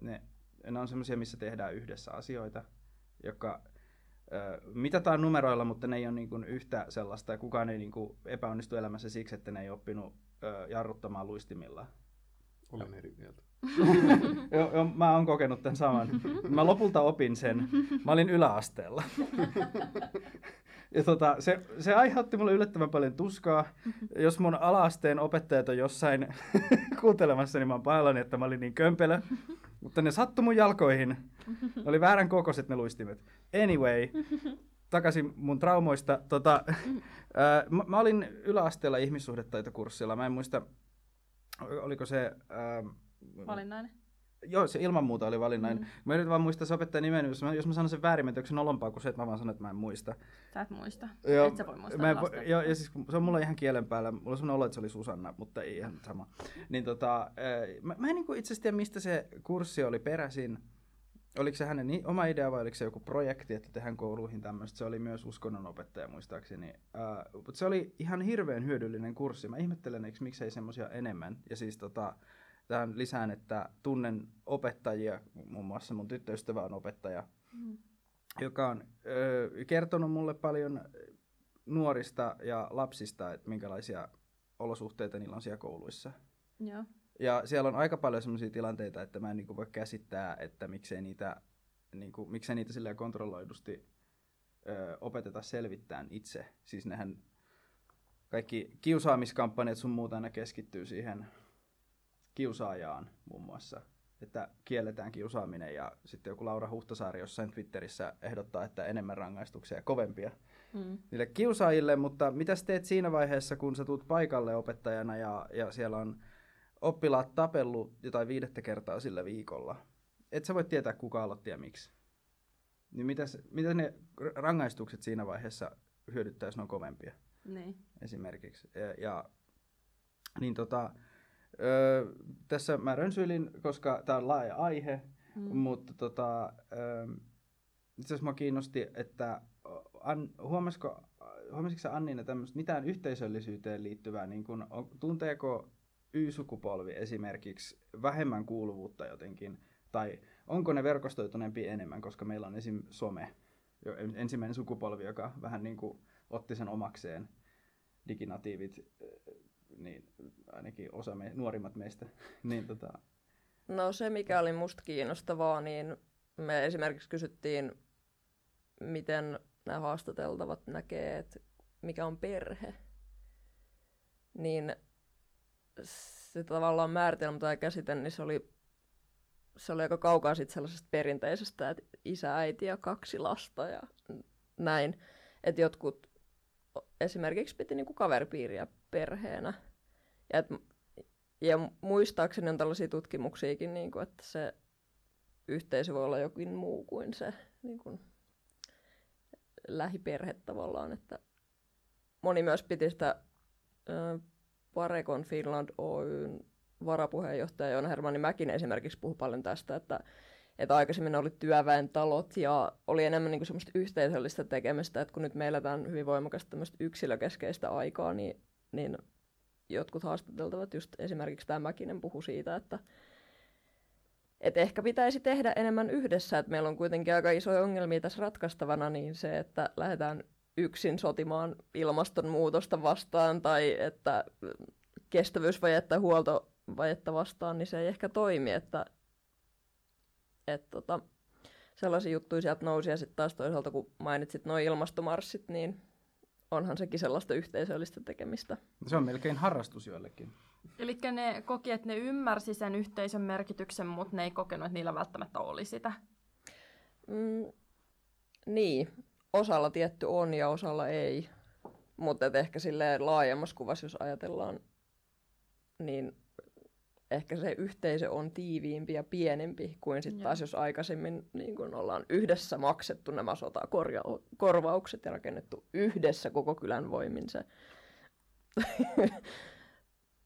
Ne, ne on semmoisia, missä tehdään yhdessä asioita, joka mitataan numeroilla, mutta ne ei ole niin kuin yhtä sellaista, ja kukaan ei niin kuin epäonnistu elämässä siksi, että ne ei oppinut jarruttamaan luistimilla. Olen eri mieltä. (laughs) joo, joo, mä oon kokenut tämän saman. Mä lopulta opin sen. Mä olin yläasteella. (laughs) Ja tota, se, se aiheutti mulle yllättävän paljon tuskaa. Jos mun alaasteen opettajat on jossain (laughs) kuuntelemassa, niin mä oon pahoillani, että mä olin niin kömpelö. Mutta ne sattui mun jalkoihin. Ne oli väärän kokoiset ne luistimet. Anyway, takaisin mun traumoista. Tota, ää, mä, mä olin yläasteella ihmissuhdetaitokurssilla. Mä en muista, oliko se... Ää, Valinnainen. Joo, se ilman muuta oli valinnainen. Mm. Mä yritän vaan muistaa se opettajan nimen, jos mä, jos mä sanon sen väärin, mä se nolompaa kuin se, että mä vaan sanon, että mä en muista. Sä et muista. Joo, et sä voi muistaa mä en, vo- joo, ja siis se on mulla ihan kielen päällä. Mulla on sellainen olo, että se oli Susanna, mutta ei ihan sama. Niin tota, ää, mä, mä en niin itse asiassa tiedä, mistä se kurssi oli peräisin. Oliko se hänen ni- oma idea vai oliko se joku projekti, että tehdään kouluihin tämmöistä. Se oli myös uskonnonopettaja muistaakseni. Ää, mutta se oli ihan hirveän hyödyllinen kurssi. Mä ihmettelen, eikö miksei semmoisia enemmän. Ja siis tota, tähän lisään, että tunnen opettajia, muun muassa mun tyttöystävä on opettaja, Mm. joka on ö, kertonut mulle paljon nuorista ja lapsista, että minkälaisia olosuhteita niillä on siellä kouluissa. Joo. Ja siellä on aika paljon sellaisia tilanteita, että mä en niinku voi käsittää, että miksei niitä, niinku, miksei niitä silleen kontrolloidusti ö, opeteta selvittämään itse. Siis nehän kaikki kiusaamiskampanjat sun muuta aina keskittyy siihen kiusaajaan muun muassa. Että kielletään kiusaaminen ja sitten joku Laura Huhtasaari jossain Twitterissä ehdottaa, että enemmän rangaistuksia ja kovempia Mm. niille kiusaajille, mutta mitä teet siinä vaiheessa, kun sä tulet paikalle opettajana ja, ja siellä on oppilaat tapellut jotain viidettä kertaa sillä viikolla? Et sä voi tietää, kuka aloitti ja miksi. Niin mitäs, mitä ne rangaistukset siinä vaiheessa hyödyttää, jos ne on kovempia Niin. esimerkiksi? Ja, ja niin tota, ö, tässä mä rönsyilin, koska tämä on laaja aihe, Mm. mutta tota, ö, itse asiassa mua kiinnosti, että An, huomasiko, huomasitko sä Anniina tämmöistä mitään yhteisöllisyyteen liittyvää, niin kun, on, tunteeko Y-sukupolvi esimerkiksi vähemmän kuuluvuutta jotenkin, tai onko ne verkostoituneempi enemmän, koska meillä on esim. some, ensimmäinen sukupolvi, joka vähän niin kuin otti sen omakseen, diginatiivit, niin ainakin osa me, nuorimmat meistä, (laughs) niin tota, No se, mikä oli musta kiinnostavaa, niin me esimerkiksi kysyttiin, miten nämä haastateltavat näkee, että mikä on perhe. Niin se tavallaan määritelmä tai käsite, niin se oli, se oli aika kaukaa sit sellaisesta perinteisestä, että isä, äiti ja kaksi lasta ja näin. Että jotkut esimerkiksi piti niinku kaveripiiriä perheenä. Ja et ja muistaakseni on tällaisia tutkimuksiakin, niin kuin, että se yhteisö voi olla jokin muu kuin se niin kuin, lähiperhe tavallaan. Että moni myös piti sitä Parekon Finland Oyn varapuheenjohtaja Joona Hermanni Mäkinen esimerkiksi puhui paljon tästä, että, että aikaisemmin oli työväen talot ja oli enemmän niin semmoista yhteisöllistä tekemistä, että kun nyt meillä on hyvin voimakasta tämmöistä yksilökeskeistä aikaa, niin, niin jotkut haastateltavat, just esimerkiksi tämä Mäkinen puhu siitä, että et ehkä pitäisi tehdä enemmän yhdessä, että meillä on kuitenkin aika isoja ongelmia tässä ratkaistavana, niin se, että lähdetään yksin sotimaan ilmastonmuutosta vastaan tai että kestävyysvajetta huoltovajetta vastaan, niin se ei ehkä toimi, että et tota, sellaisia juttuja sieltä nousi ja sitten taas toisaalta kun mainitsit nuo ilmastomarssit, niin onhan sekin sellaista yhteisöllistä tekemistä. Se on melkein harrastus joillekin. Eli ne koki, että ne ymmärsi sen yhteisön merkityksen, mutta ne ei kokenut, että niillä välttämättä oli sitä. Mm, niin, osalla tietty on ja osalla ei. Mutta ehkä sille laajemmassa kuvassa, jos ajatellaan, niin ehkä se yhteisö on tiiviimpi ja pienempi kuin sitten taas, jos aikaisemmin niin kun ollaan yhdessä maksettu nämä sotakorvaukset ja rakennettu yhdessä koko kylän voimin se (laughs)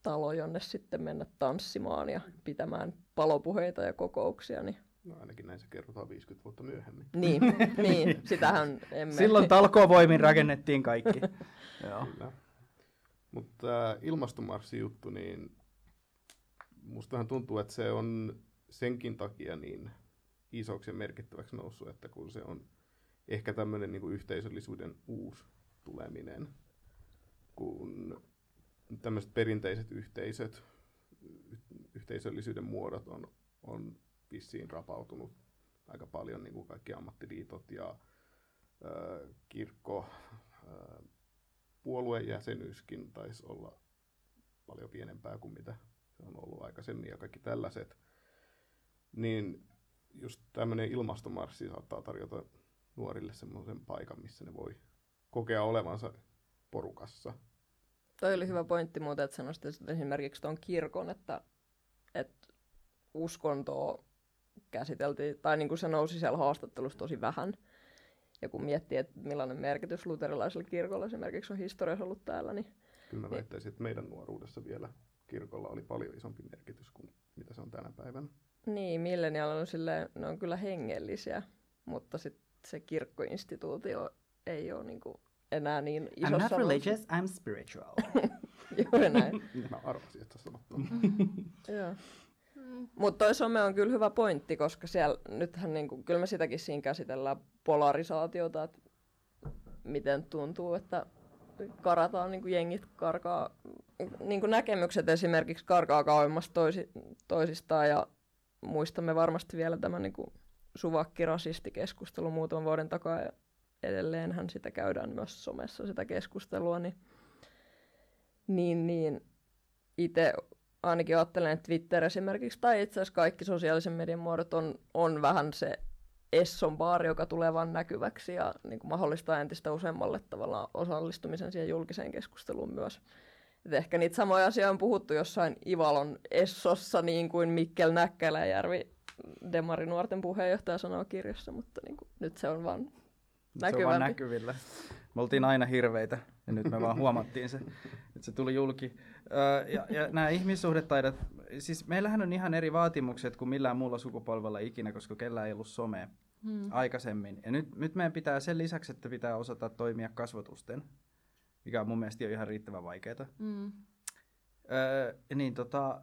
talo, jonne sitten mennä tanssimaan ja pitämään palopuheita ja kokouksia. Niin No ainakin näin se kerrotaan 50 vuotta myöhemmin. niin, (laughs) niin sitähän emme... Silloin talkoovoimin rakennettiin kaikki. (laughs) Joo. Kyllä. Mutta tämä ilmastomarssi-juttu, niin musta vähän tuntuu, että se on senkin takia niin isoksi ja merkittäväksi noussut, että kun se on ehkä tämmöinen niin yhteisöllisyyden uusi tuleminen, kun tämmöiset perinteiset yhteisöt, yhteisöllisyyden muodot on, on vissiin rapautunut aika paljon, niin kuin kaikki ammattiliitot ja ö, kirkko, ö, puoluejäsenyyskin taisi olla paljon pienempää kuin mitä se on ollut aikaisemmin ja kaikki tällaiset, niin just tämmöinen ilmastomarssi saattaa tarjota nuorille semmoisen paikan, missä ne voi kokea olevansa porukassa. Toi oli hyvä pointti muuten, että sanoisit esimerkiksi tuon kirkon, että, että uskontoa käsiteltiin, tai niin kuin se nousi siellä haastattelussa tosi vähän. Ja kun miettii, että millainen merkitys luterilaisella kirkolla esimerkiksi on historiassa ollut täällä, niin... Kyllä mä väittäisin, että meidän nuoruudessa vielä kirkolla oli paljon isompi merkitys kuin mitä se on tänä päivänä. Niin, milleniaalilla on silleen, ne on kyllä hengellisiä, mutta sit se kirkkoinstituutio ei ole niinku enää niin isossa... I'm not religious, I'm spiritual. (laughs) Juuri näin. (laughs) Mä arvasin, että sanot (laughs) Joo. Mutta toi some on kyllä hyvä pointti, koska siellä nythän niinku, kyllä me sitäkin siinä käsitellään polarisaatiota, että miten tuntuu, että karataan, niin kuin jengit karkaa, niin kuin näkemykset esimerkiksi karkaa kauemmas toisi, toisistaan ja muistamme varmasti vielä tämän niin kuin suvakkirasistikeskustelun muutaman vuoden takaa ja edelleenhän sitä käydään myös somessa sitä keskustelua, niin, niin, niin itse ainakin ajattelen, että Twitter esimerkiksi tai itse asiassa kaikki sosiaalisen median muodot on, on vähän se Esson baari, joka tulee vaan näkyväksi ja niin kuin mahdollistaa entistä useammalle tavallaan osallistumisen siihen julkiseen keskusteluun myös. Et ehkä niitä samoja asioita on puhuttu jossain Ivalon Essossa, niin kuin Mikkel Näkkäläjärvi, Demari nuorten puheenjohtaja sanoo kirjassa, mutta niin kuin, nyt se on vaan näkyvämpi. Se on vaan näkyvillä. Me oltiin aina hirveitä ja nyt me vaan huomattiin se, että se tuli julki. Öö, ja, ja nämä ihmissuhdetaidot, siis meillähän on ihan eri vaatimukset kuin millään muulla sukupolvella ikinä, koska kellään ei ollut somea hmm. aikaisemmin. Ja nyt, nyt meidän pitää sen lisäksi, että pitää osata toimia kasvotusten, mikä on mun mielestä jo ihan riittävän vaikeaa. Hmm. Öö, niin tota,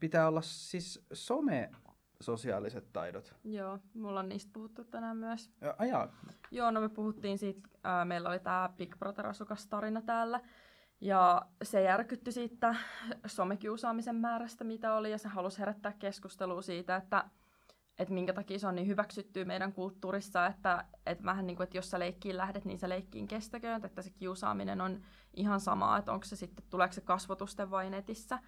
pitää olla siis some sosiaaliset taidot. Joo, mulla on niistä puhuttu tänään myös. Ajaa. Joo, no me puhuttiin siitä, ää, meillä oli tämä Big Brother-asukas tarina täällä. Ja se järkytti siitä somekiusaamisen määrästä, mitä oli, ja se halusi herättää keskustelua siitä, että, että minkä takia se on niin hyväksytty meidän kulttuurissa, että, että vähän niin kuin, että jos sä leikkiin lähdet, niin sä leikkiin kestäköön, että se kiusaaminen on ihan sama, että onko se sitten, tuleeko se kasvotusten vai netissä.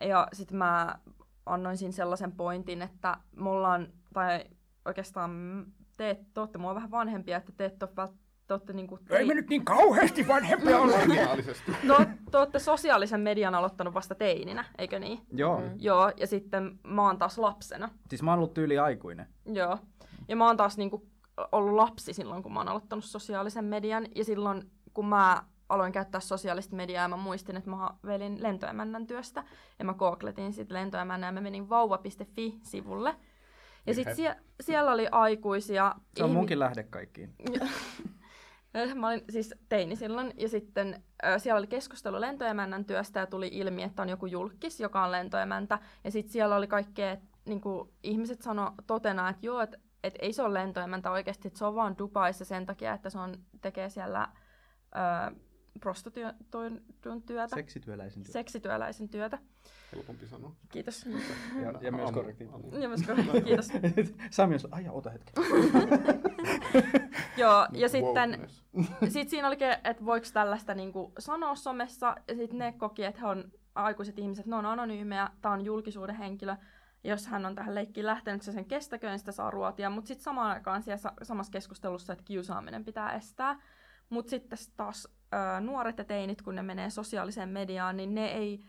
Ja sitten mä annoin siinä sellaisen pointin, että me ollaan, tai oikeastaan te, te olette mua vähän vanhempia, että te ette ole te olette, niinku, Ei me nyt niin kauheasti vanhempia olla. Marginaalisesti. te, te olette sosiaalisen median aloittanut vasta teininä, eikö niin? Joo, Mm. Joo, ja sitten mä oon taas lapsena. siis mä oon ollut tyyli aikuinen. Joo. Ja mä oon taas niinku ollut lapsi silloin, kun mä oon aloittanut sosiaalisen median. Ja silloin, kun mä aloin käyttää sosiaalista mediaa, mä muistin, että mä velin lentoemännän työstä. Ja mä googletin sitten lentoemännän ja mä menin vauva.fi-sivulle. Ja sitten sie- siellä oli aikuisia... Se on ihmi- munkin lähde kaikkiin. (laughs) Mä olin siis teini silloin, ja sitten ö, siellä oli keskustelu lentoemännän työstä, ja tuli ilmi, että on joku julkis, joka on lentoemäntä. Ja sitten siellä oli kaikkea, niin kuin ihmiset sano totena, että joo, että et ei se ole lentoemäntä oikeasti, että se on vaan Dubaissa sen takia, että se on, tekee siellä ö, prostituoidun työtä, Seksityöläisen työ. seksityöläisen työtä. Helpompi sanoa. Kiitos. Ja, ja myös korrekti. Ja myös korrekti, kiitos. (laughs) Sami on aja, ota hetki. (laughs) Joo, ja sitten (laughs) sitten siinä olikin, että voiko tällaista niinku sanoa somessa, ja sitten ne koki, että he on aikuiset ihmiset, ne on anonyymejä, tämä on julkisuuden henkilö, ja jos hän on tähän leikkiin lähtenyt, se sen kestäköön, niin sitä saa ruotia, mutta sitten samaan aikaan siellä sa- samassa keskustelussa, että kiusaaminen pitää estää, mutta sitten taas ö, nuoret ja teinit, kun ne menee sosiaaliseen mediaan, niin ne ei,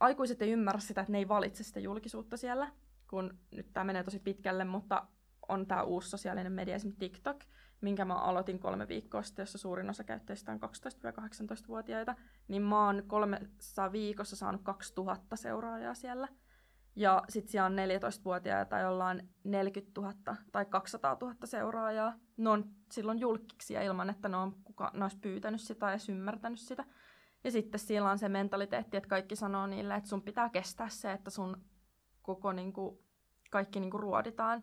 aikuiset ei ymmärrä sitä, että ne ei valitse sitä julkisuutta siellä, kun nyt tämä menee tosi pitkälle, mutta on tämä uusi sosiaalinen media, esimerkiksi TikTok, minkä mä aloitin kolme viikkoa sitten, jossa suurin osa käyttäjistä on 12-18-vuotiaita, niin mä oon kolmessa viikossa saanut 2000 seuraajaa siellä. Ja sit siellä on 14-vuotiaita, joilla on 40 000 tai 200 000 seuraajaa. Ne on silloin julkkiksia ilman, että ne, on kuka, ne olisi pyytänyt sitä tai edes ymmärtänyt sitä. Ja sitten siellä on se mentaliteetti, että kaikki sanoo niille, että sun pitää kestää se, että sun koko niinku, kaikki niinku ruoditaan.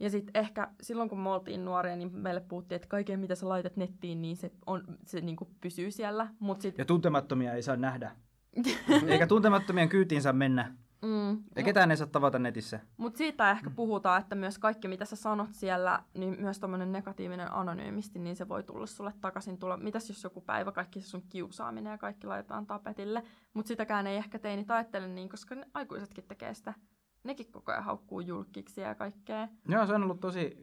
Ja sitten ehkä silloin, kun me oltiin nuoria, niin meille puhuttiin, että kaiken mitä sä laitat nettiin, niin se, on, se niinku pysyy siellä. Mut sit, Ja tuntemattomia ei saa nähdä. (laughs) Eikä tuntemattomien kyytiin saa mennä. Mm, Ja ketään ei saa tavata netissä. Mutta siitä ehkä puhutaan, että myös kaikki mitä sä sanot siellä, niin myös tommonen negatiivinen anonyymisti, niin se voi tulla sulle takaisin tulla. Mitäs jos joku päivä kaikki se sun kiusaaminen ja kaikki laitetaan tapetille, mutta sitäkään ei ehkä teinit ajattele niin, koska ne aikuisetkin tekee sitä. Nekin koko ajan haukkuu julkiksi ja kaikkea. Joo, se on ollut tosi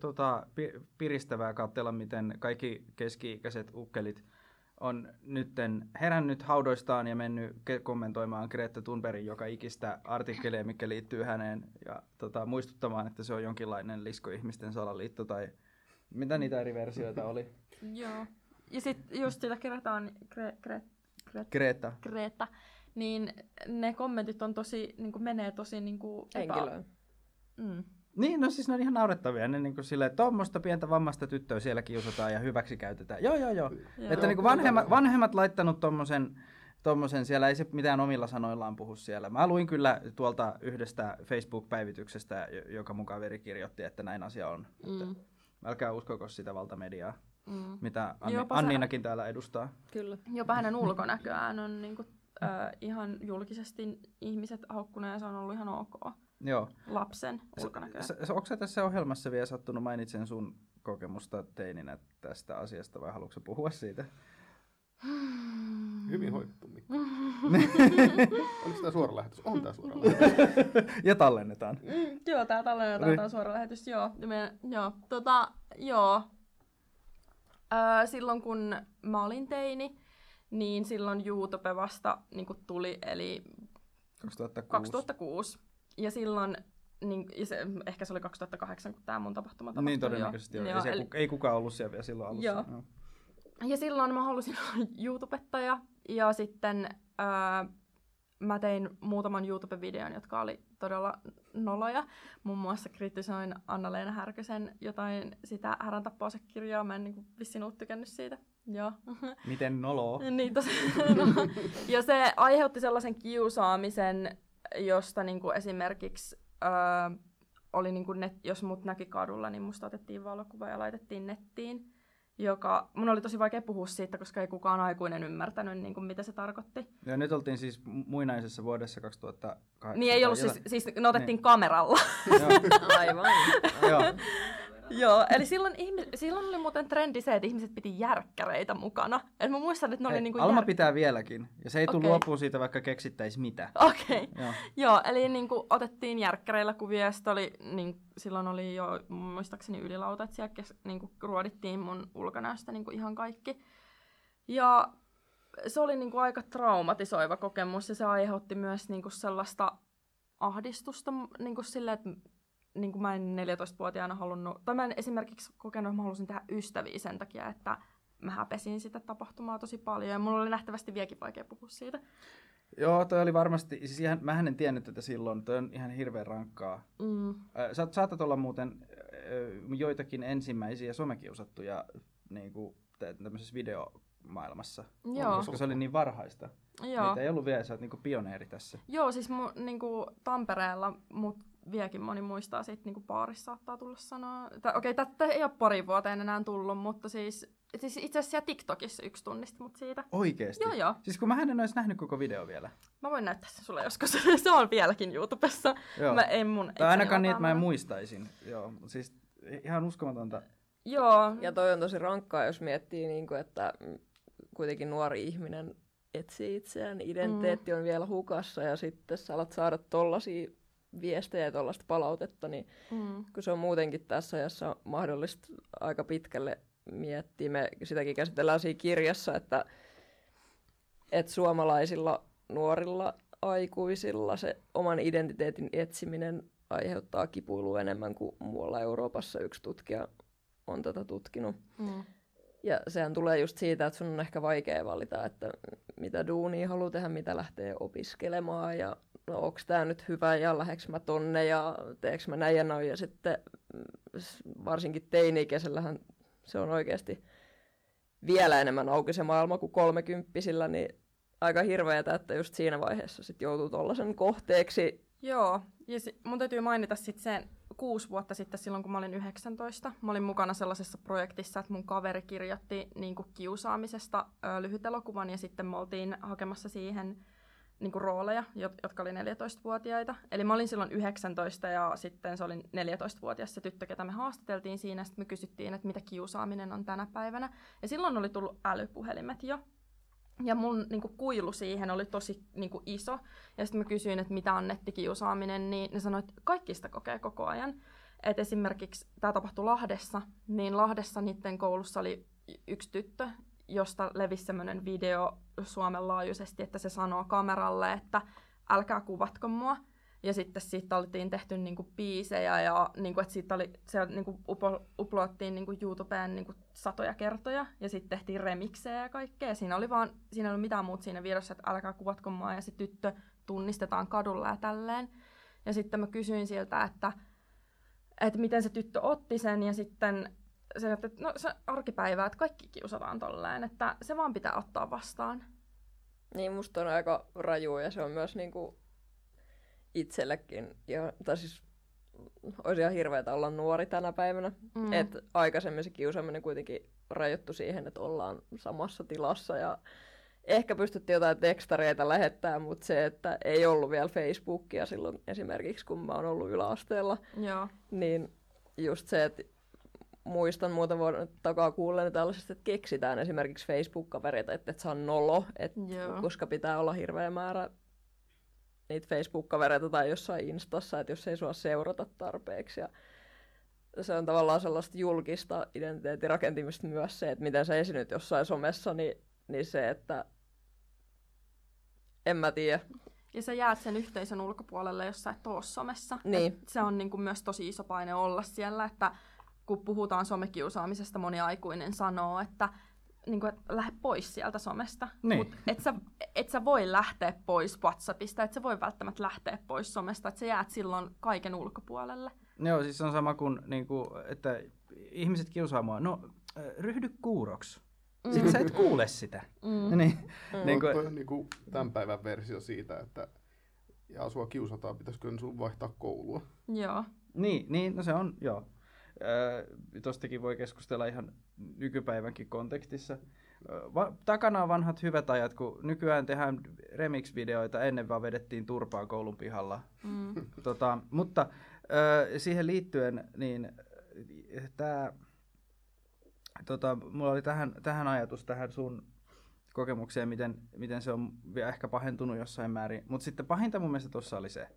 tota, pi- piristävää katsella, miten kaikki keski-ikäiset ukkelit on nytten herännyt haudoistaan ja mennyt ke- kommentoimaan Greta Thunbergin joka ikistä artikkelia, mikä liittyy häneen, ja tota, muistuttamaan, että se on jonkinlainen liskoihmisten salaliitto, tai mitä niitä eri versioita oli? (laughs) Joo. Ja sitten just sitä kerätään Gre- Gre- Gre- Greta. Greta, niin ne kommentit on tosi, niin menee tosi niin kuin Henkilöön. Mm. Niin, no siis ne on ihan naurettavia. Ne niin kuin silleen, että tuommoista pientä vammaista tyttöä siellä kiusataan ja hyväksi käytetään. Joo, joo, joo. Joo. Että niin kuin vanhemmat, vanhemmat laittanut tommosen, tommosen, siellä ei se mitään omilla sanoillaan puhu siellä. Mä luin kyllä tuolta yhdestä Facebook-päivityksestä, jo- joka mun kaveri kirjoitti, että näin asia on. Mm. Älkää uskoko sitä valtamediaa, Mm. mitä Anni, Jopa se- Anniinakin täällä edustaa. Kyllä. Jopa hänen ulkonäköään on niinku, äh, ihan julkisesti ihmiset haukkunut ja se on ollut ihan ok Joo. lapsen ulkonäköä. Onko sä tässä ohjelmassa vielä sattunut mainitsen sun kokemusta teininä tästä asiasta vai haluatko puhua siitä? Hyvin hoidettu Mikko. (laughs) Oliko tämä suora lähetys? On tämä suora (laughs) lähetys. ja tallennetaan. Mm, joo, tää tallennetaan Niin. tää suora lähetys, joo. Me, joo, tota, joo. Öö, silloin kun mä olin teini, niin silloin YouTube vasta niin tuli, eli 2006. 2006. Ja silloin, niin, ja se, ehkä se oli 2008, kun tämä mun tapahtuma tapahtui. Niin todennäköisesti joo. joo. Ei, se, eli, ku- ei kukaan ollut siellä vielä silloin alussa. Joo. Ja silloin mä halusin olla YouTubettaja ja sitten ää, mä tein muutaman YouTube-videon, jotka oli todella noloja. Muun muassa kritisoin Anna-Leena Härkösen jotain sitä härän tappausekirjaa. Mä en niin vissiin ollut tykännyt siitä. Joo. Miten noloo? Niin tosi. (laughs) No. Ja se aiheutti sellaisen kiusaamisen, josta niinku esimerkiksi öö, oli niinku net, jos mut näki kadulla, niin musta otettiin valokuva ja laitettiin nettiin. Joka, mun oli tosi vaikea puhua siitä, koska ei kukaan aikuinen ymmärtänyt, niin kuin, mitä se tarkoitti. Ja nyt oltiin siis mu- muinaisessa vuodessa 2008. Niin ei ollut siis, siis ne otettiin Niin. kameralla. Joo, (laughs) Aivan. Joo. Eli silloin, ihmi- silloin oli muuten trendi se, että ihmiset piti järkkäreitä mukana. Et mä muistan, että ne oli Hei, niinku Alma jär- pitää vieläkin, ja se ei tule luopuun siitä, vaikka keksittäisi mitä. Okei. Okay. Joo. Joo, eli niin kuin otettiin järkkäreillä kuvia ja oli, niin, silloin oli jo muistaakseni ylilauta, että siellä kes, niin kuin ruodittiin mun ulkonäöstä niin kuin ihan kaikki. Ja se oli niin kuin aika traumatisoiva kokemus ja se aiheutti myös niin kuin sellaista ahdistusta niin kuin sille, että niin kuin mä en 14-vuotiaana halunnut, tai mä en esimerkiksi kokenut, että mä halusin tehdä ystäviä sen takia, että mä häpesin sitä tapahtumaa tosi paljon ja mulla oli nähtävästi vieläkin vaikea puhua siitä. Joo, toi oli varmasti, siis ihan, mä en tiennyt tätä silloin, toi on ihan hirveän rankkaa. Mm. Sä saatat olla muuten joitakin ensimmäisiä somekiusattuja niin kuin, tämmöisessä videomaailmassa. Joo. Koska se oli niin varhaista. Joo. Niitä ei ollut vielä, sä oot niin pioneeri tässä. Joo, siis mu, niinku, Tampereella mut vieläkin moni muistaa siitä niinku baarissa saattaa tulla sanoa. Okei, tätä ei ole pari vuoteen enää tullut, mutta siis, siis itse asiassa siellä TikTokissa yksi tunnisti mut siitä. Oikeesti? Joo, joo. Siis kun mä en olisi nähnyt koko video vielä. Mä voin näyttää sen sulle joskus. (laughs) se on vieläkin YouTubessa. Joo. Mä en mun Tai ainakaan niin, että mä en muistaisin. Joo, siis ihan uskomatonta. Joo. Ja toi on tosi rankkaa, jos miettii, niin kuin, että mm, kuitenkin nuori ihminen etsii itseään, identiteetti on vielä hukassa ja sitten sä alat saada tollasia viestejä ja tollasta palautetta, niin Mm. kun se on muutenkin tässä ajassa mahdollista aika pitkälle miettiä. Me sitäkin käsitellään siinä kirjassa, että, että suomalaisilla nuorilla aikuisilla se oman identiteetin etsiminen aiheuttaa kipuilua enemmän kuin muualla Euroopassa. Yksi tutkija on tätä tutkinut. Mm. Ja sehän tulee just siitä, että sun on ehkä vaikea valita, että mitä duunia haluaa tehdä, mitä lähtee opiskelemaan ja no onko tämä nyt hyvä ja lähdekö mä tonne ja teekö mä näin ja noin. Ja sitten mm, varsinkin teini-ikäisellähän se on oikeasti vielä enemmän auki se maailma kuin kolmekymppisillä, niin aika hirveätä, että just siinä vaiheessa sit joutuu tollasen kohteeksi. Joo, ja si- mun täytyy mainita sitten sen kuusi vuotta sitten silloin, kun mä olin 19. Mä olin mukana sellaisessa projektissa, että mun kaveri kirjoitti niin kiusaamisesta ö, lyhytelokuvan ja sitten me oltiin hakemassa siihen niin kuin rooleja, jot- jotka oli 14-vuotiaita. Eli mä olin silloin 19 ja sitten se oli 14-vuotias se tyttö, ketä me haastateltiin siinä. Sitten me kysyttiin, että mitä kiusaaminen on tänä päivänä. Ja silloin oli tullut älypuhelimet jo. Ja mun niin kuin, kuilu siihen oli tosi niin kuin, iso. Ja sitten mä kysyin, että mitä on nettikiusaaminen, niin ne sanoivat, että kaikki sitä kokee koko ajan. Et esimerkiksi tämä tapahtui Lahdessa, niin Lahdessa niiden koulussa oli yksi tyttö, josta levisi semmoinen video Suomen laajuisesti, että se sanoo kameralle, että älkää kuvatko mua. Ja sitten siitä oltiin tehty niinku biisejä ja niinku, että siitä oli, se niinku upo, uploadtiin niinku YouTubeen niinku satoja kertoja ja sitten tehtiin remiksejä ja kaikkea. Siinä oli vaan, siinä ei ollut mitään muuta siinä videossa, että älkää kuvatko mua ja se tyttö tunnistetaan kadulla ja tälleen. Ja sitten mä kysyin siltä, että, että miten se tyttö otti sen ja sitten se, että no se on arkipäivää, että kaikki kiusataan tolleen, että se vaan pitää ottaa vastaan. Niin musta on aika raju ja se on myös niinku itsellekin. Ja, tai siis olisi ihan hirveetä olla nuori tänä päivänä. Mm. Mm. Et aikaisemmin se kiusaaminen kuitenkin rajoittu siihen, että ollaan samassa tilassa ja ehkä pystyttiin jotain tekstareita lähettää, mutta se, että ei ollut vielä Facebookia silloin esimerkiksi, kun mä oon ollut yläasteella, Joo. niin just se, että muistan muutaman vuoden takaa kuulleeni tällaisesta, että keksitään esimerkiksi Facebook-kavereita, että et saa nolo, et, Joo. koska pitää olla hirveä määrä niitä Facebook-kavereita tai jossain Instassa, että jos ei sua seurata tarpeeksi. Ja se on tavallaan sellaista julkista identiteetin rakentamista myös se, että miten sä esinyt jossain somessa, niin, niin se, että en mä tiedä. Ja sä jäät sen yhteisön ulkopuolelle, jos sä et oo somessa. Niin. Et se on niinku myös tosi iso paine olla siellä, että kun puhutaan somekiusaamisesta, moni aikuinen sanoo, että niinku, et lähde pois sieltä somesta. Niin. Mut et sä, et sä voi lähteä pois WhatsAppista, et sä voi välttämättä lähteä pois somesta, että sä jäät silloin kaiken ulkopuolelle. Joo, siis se on sama kuin, niin kuin että ihmiset kiusaa mua. No, äh, ryhdy kuuroksi. Mm. Sitten sä et kuule sitä. Mm. Niin, Mm. niin Toi kuin, on niinku tämän päivän versio siitä, että ja sua kiusataan, pitäisikö sun vaihtaa koulua. Joo. niin, niin, no se on, joo. Tostakin voi keskustella ihan nykypäivänkin kontekstissa. Va- takana on vanhat hyvät ajat, kun nykyään tehdään remix-videoita, ennen vaan vedettiin turpaa koulun pihalla. Mm. (laughs) Tota, mutta ö, siihen liittyen, niin tää, tota, mulla oli tähän, tähän ajatus, tähän sun kokemukseen, miten, miten se on ehkä pahentunut jossain määrin. Mutta sitten pahinta mun mielestä tuossa oli se,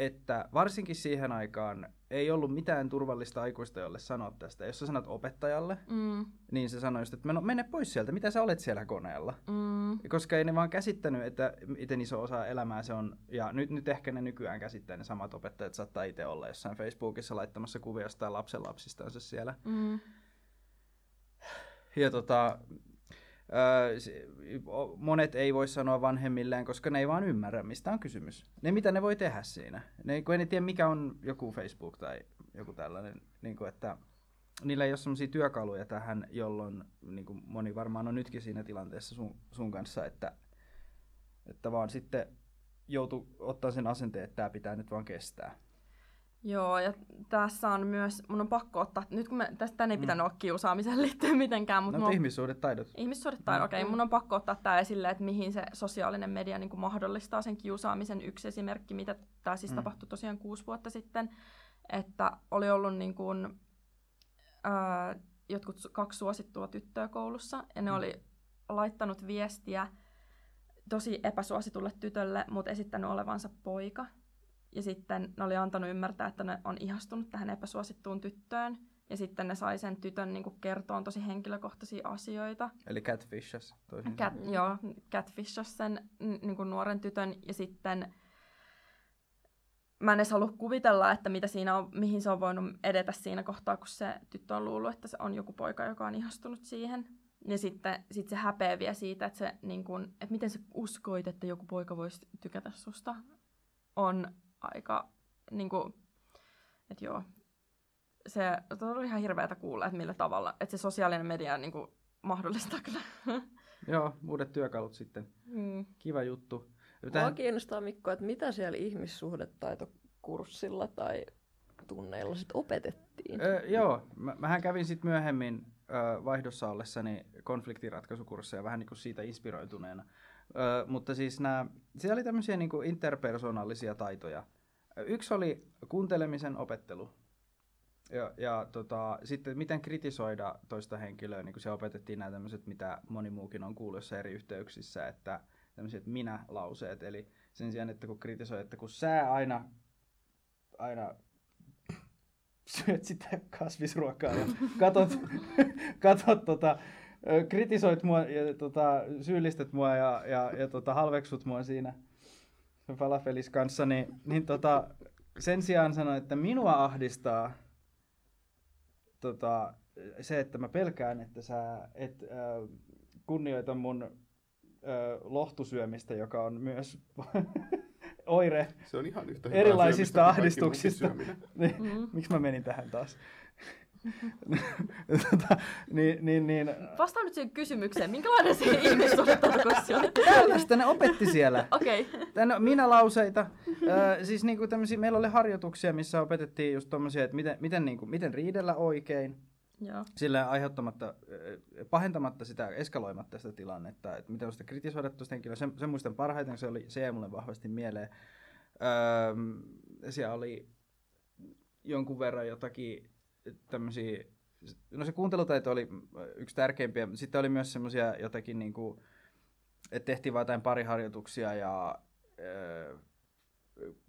että varsinkin siihen aikaan ei ollut mitään turvallista aikuista, jolle sanoa tästä. Jos sä sanot opettajalle, Mm, niin se sanoi just, että mene pois sieltä, mitä sä olet siellä koneella. mm, Koska ei ne vaan käsittänyt, että miten iso osa elämää se on. Ja nyt, nyt ehkä ne nykyään käsittää ne samat opettajat, saattaa itse olla jossain Facebookissa laittamassa kuvia jostain lapsen lapsistansa siellä. mm. Ja tota, monet ei voi sanoa vanhemmilleen, koska ne ei vaan ymmärrä, mistä on kysymys. Ne, mitä ne voi tehdä siinä. Ne, kun ei ne tiedä, mikä on joku Facebook tai joku tällainen, niin kuin, että niillä ei ole sellaisia työkaluja tähän, jolloin niin kuin moni varmaan on nytkin siinä tilanteessa sun, sun kanssa, että, että vaan sitten joutuu ottaa sen asenteen, että tämä pitää nyt vaan kestää. Joo, ja tässä on myös, mun on pakko ottaa, nyt kun me, tästä ei Mm. pitänyt olla kiusaamiseen (laughs) liittyen mitenkään, mutta No, mun ihmissuhdetaidot. Ihmissuhdetaito, Mm. okei. Okay. Mun on pakko ottaa tämä esille, että mihin se sosiaalinen media niin kuin mahdollistaa sen kiusaamisen. Yksi esimerkki, mitä tämä siis Mm. mm. tapahtui tosiaan kuusi vuotta sitten, että oli ollut niin kuin, ää, jotkut kaksi suosittua tyttöä koulussa, ja ne Mm. oli laittanut viestiä tosi epäsuositulle tytölle, mutta esittänyt olevansa poika. Ja sitten ne oli antanut ymmärtää, että ne on ihastunut tähän epäsuosittuun tyttöön. Ja sitten ne sai sen tytön niin kertoa tosi henkilökohtaisia asioita. Eli catfishes. Toisin Cat, joo, catfishas sen niin kuin nuoren tytön ja sitten mä en edes halua kuvitella, että mitä siinä on, mihin se on voinut edetä siinä kohtaa, kun se tyttö on luullut, että se on joku poika, joka on ihastunut siihen. Ja sitten sit se häpeä vielä siitä, että, se, niin kuin, että miten sä uskoit, että joku poika voisi tykätä susta, on aika, niin kuin, että joo, se on ihan hirveätä kuulla, että millä tavalla, että se sosiaalinen media niin kuin, mahdollistaa kyllä. (laughs) Joo, uudet työkalut sitten. Mm. Kiva juttu. Mua kiinnostaa Mikko, että mitä siellä ihmissuhdetaitokurssilla tai tunneilla sit opetettiin. Ö, joo, mä, mähän kävin sitten myöhemmin ö, vaihdossa ollessani konfliktiratkaisukursseja vähän niin kuin siitä inspiroituneena. Ö, mutta siis nämä, siellä oli tämmöisiä niin kuin interpersonaalisia taitoja. Yksi oli kuuntelemisen opettelu. Ja, ja tota, sitten miten kritisoida toista henkilöä, niin kuin se opetettiin nämä tämmöiset, mitä moni muukin on kuullut eri yhteyksissä, että tämmöiset minä-lauseet, eli sen sijaan, että kun kritisoi, että kun sä aina, aina syöt sitä kasvisruokaa ja katot, katot tota, kritisoit mua ja tota, syyllistät mua ja, ja, ja tota, halveksut mua siinä falafelis kanssa, niin, niin tota, sen sijaan sanoin, että minua ahdistaa tota, se, että mä pelkään, että sä et äh, kunnioita mun äh, lohtusyömistä, joka on myös (laughs) oire. Se on ihan yhtä Erilaisista syömistä ahdistuksista. (laughs) Niin, Mm. Miksi mä menin tähän taas? Tota, niin, niin, niin, Vastaa nyt siihen kysymykseen, minkälainen se ihmissuhdetaitokurssi oli? tällaista ne opetti siellä. Okei. Tän, minä lauseita. Ö, siis niinku tämmösiä, meillä oli harjoituksia, missä opetettiin just tommosia, että miten, miten, niinku, miten riidellä oikein, Joo. sillä aiheuttamatta, pahentamatta sitä, eskaloimatta sitä tilannetta, että miten on sitä kritisoida tuosta henkilöä. Sen, sen muistan parhaiten, se, oli, se jäi mulle vahvasti mieleen. Öö, siellä oli jonkun verran jotakin tämmöisiä, no se kuuntelutaito oli yksi tärkeimpiä, mutta sitten oli myös semmoisia jotakin niinku, että tehtiin vaan jotain pariharjoituksia ja öö,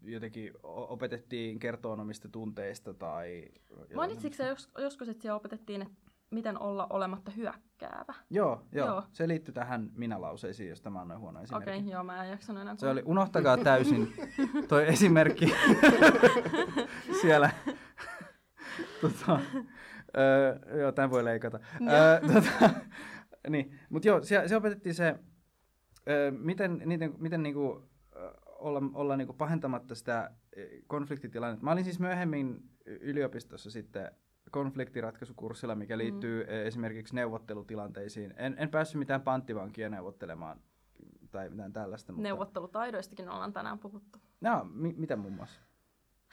jotenkin opetettiin kertoon omista tunteista tai... Mainitsitko sä jos, joskus, että siellä opetettiin, että miten olla olematta hyökkäävä? Joo, joo, Joo. se liittyy tähän minä-lauseisiin, josta mä annoin huono esimerkki. Okei, okay, joo, mä en jaksanut enää Se oli, unohtakaa täysin (laughs) toi esimerkki (laughs) siellä. Tota, öö, joo, tämän voi leikata. Öö, tota, (laughs) niin, mutta joo, se, se opetettiin se, öö, miten, niiden, miten niinku, olla, olla niinku pahentamatta sitä ö, konfliktitilannetta. Mä olin siis myöhemmin yliopistossa sitten konfliktiratkaisukurssilla, mikä liittyy mm. esimerkiksi neuvottelutilanteisiin. En, en päässyt mitään panttivankia neuvottelemaan tai mitään tällaista. Mutta... Neuvottelutaidoistakin ollaan tänään puhuttu. No, mi- mitä muun muassa?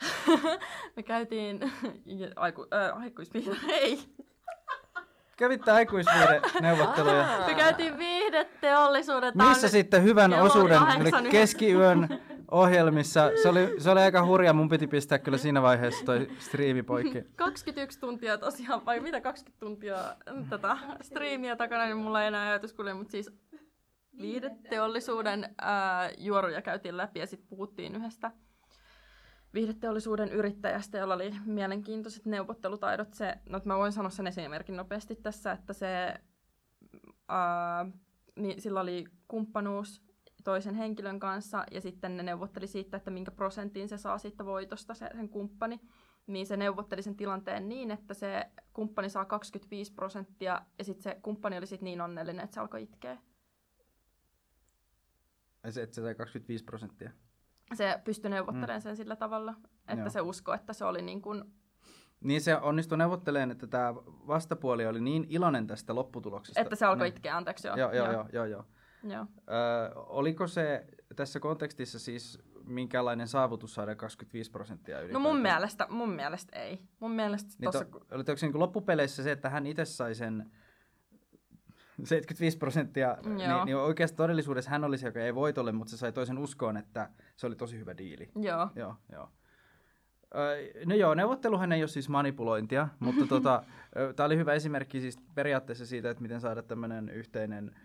(laughs) Me käytiin (laughs) aiku, äh, aikuisviihde, (laughs) ei. Kävitte aikuisviiden neuvotteluja. Me käytiin viihdeteollisuuden Missä sitten hyvän kello oli osuuden, eli keskiyön ohjelmissa. Se oli, se oli aika hurja, mun piti pistää kyllä siinä vaiheessa toi striimi poikki. 21 tuntia tosiaan, vai mitä 20 tuntia tätä striimiä takana, niin mulla ei enää ajatuskulje, mutta siis viihdeteollisuuden ää, juoruja käytiin läpi ja sitten puhuttiin yhdestä viihdeteollisuuden yrittäjästä, jolla oli mielenkiintoiset neuvottelutaidot. Se, no, mä voin sanoa sen esimerkin nopeasti tässä, että se, ää, niin sillä oli kumppanuus toisen henkilön kanssa ja sitten ne neuvotteli siitä, että minkä prosentin se saa siitä voitosta se, sen kumppani. Niin se neuvotteli sen tilanteen niin, että se kumppani saa 25 prosenttia ja sitten se kumppani oli sit niin onnellinen, että se alkoi itkeä. Se, että se sai 25 prosenttia. Se pystyi neuvottelemaan sen sillä tavalla, että Joo. se uskoi, että se oli niin kuin Niin se onnistui neuvottelemaan, että tämä vastapuoli oli niin iloinen tästä lopputuloksesta. Että se alkoi Niin. itkeä, anteeksi joo. Joo, joo, joo, joo, joo. joo. Öö, oliko se tässä kontekstissa siis minkälainen saavutus saada 25 prosenttia No ylipäätään? mun mielestä, mun mielestä ei. Mun mielestä Niin tossa, to, oliko se niin loppupeleissä se, että hän itse sai sen 75 prosenttia, Joo. niin, niin oikeasti todellisuudessa hän oli se, joka ei voitolle, mutta se sai toisen uskoon, että se oli tosi hyvä diili. joo. Joo, joo. No joo, neuvotteluhan ei ole siis manipulointia, (laughs) mutta tota, tämä oli hyvä esimerkki siis periaatteessa siitä, että miten saada tämmöinen yhteinen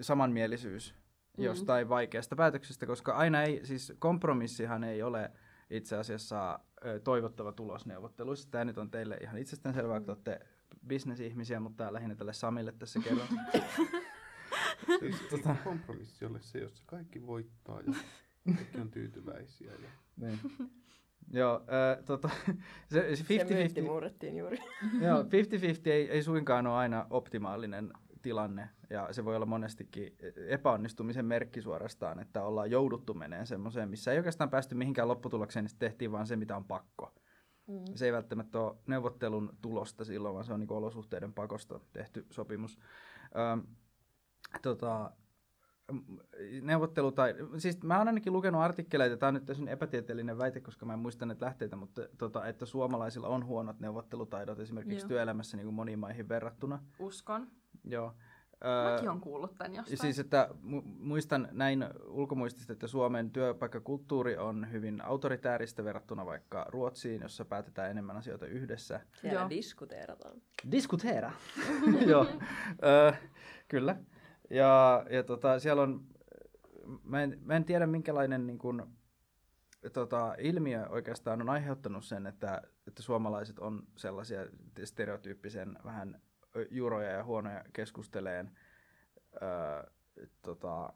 samanmielisyys Mm. jostain vaikeasta päätöksestä, koska aina ei, siis kompromissihan ei ole itse asiassa toivottava tulos neuvotteluissa. Tämä nyt on teille ihan itsestäänselvää, kun te olette bisnesihmisiä, mutta lähinnä tälle Samille tässä kerran. (laughs) Siis Tota- tota... kompromissi ole se, jossa kaikki voittaa ja kaikki on tyytyväisiä. Ja... niin. Joo, ö, tota, se, se Se myytti 50-50 murrettiin juuri. (laughs) Joo, 50-50 ei, ei suinkaan ole aina optimaalinen tilanne, ja se voi olla monestikin epäonnistumisen merkki suorastaan, että ollaan jouduttu meneen semmoiseen, missä ei oikeastaan päästy mihinkään lopputulokseen, niin tehtiin vaan se, mitä on pakko. Mm. Se ei välttämättä ole neuvottelun tulosta silloin, vaan se on niin olosuhteiden pakosta tehty sopimus. Öm, tota, neuvottelu tai, siis mä oon ainakin lukenut artikkeleita, tämä on nyt täysin epätieteellinen väite, koska mä en muista näitä lähteitä, mutta tota, että suomalaisilla on huonot neuvottelutaidot esimerkiksi Joo. työelämässä niin kuin moniin maihin verrattuna. Uskon. Joo. Mäkin on kuullut tän jostain. Siis, että mu- muistan näin ulkomuistista, että Suomen työpaikkakulttuuri on hyvin autoritääristä verrattuna vaikka Ruotsiin, jossa päätetään enemmän asioita yhdessä. Siellä Joo. diskuteerataan. Diskuteera. (laughs) Joo, kyllä. Ja, ja tota, siellä on, mä en, mä en tiedä minkälainen niin kun, tota, ilmiö oikeastaan on aiheuttanut sen, että, että suomalaiset on sellaisia stereotyyppisen vähän juroja ja huonoja keskusteleen. Ö, tota,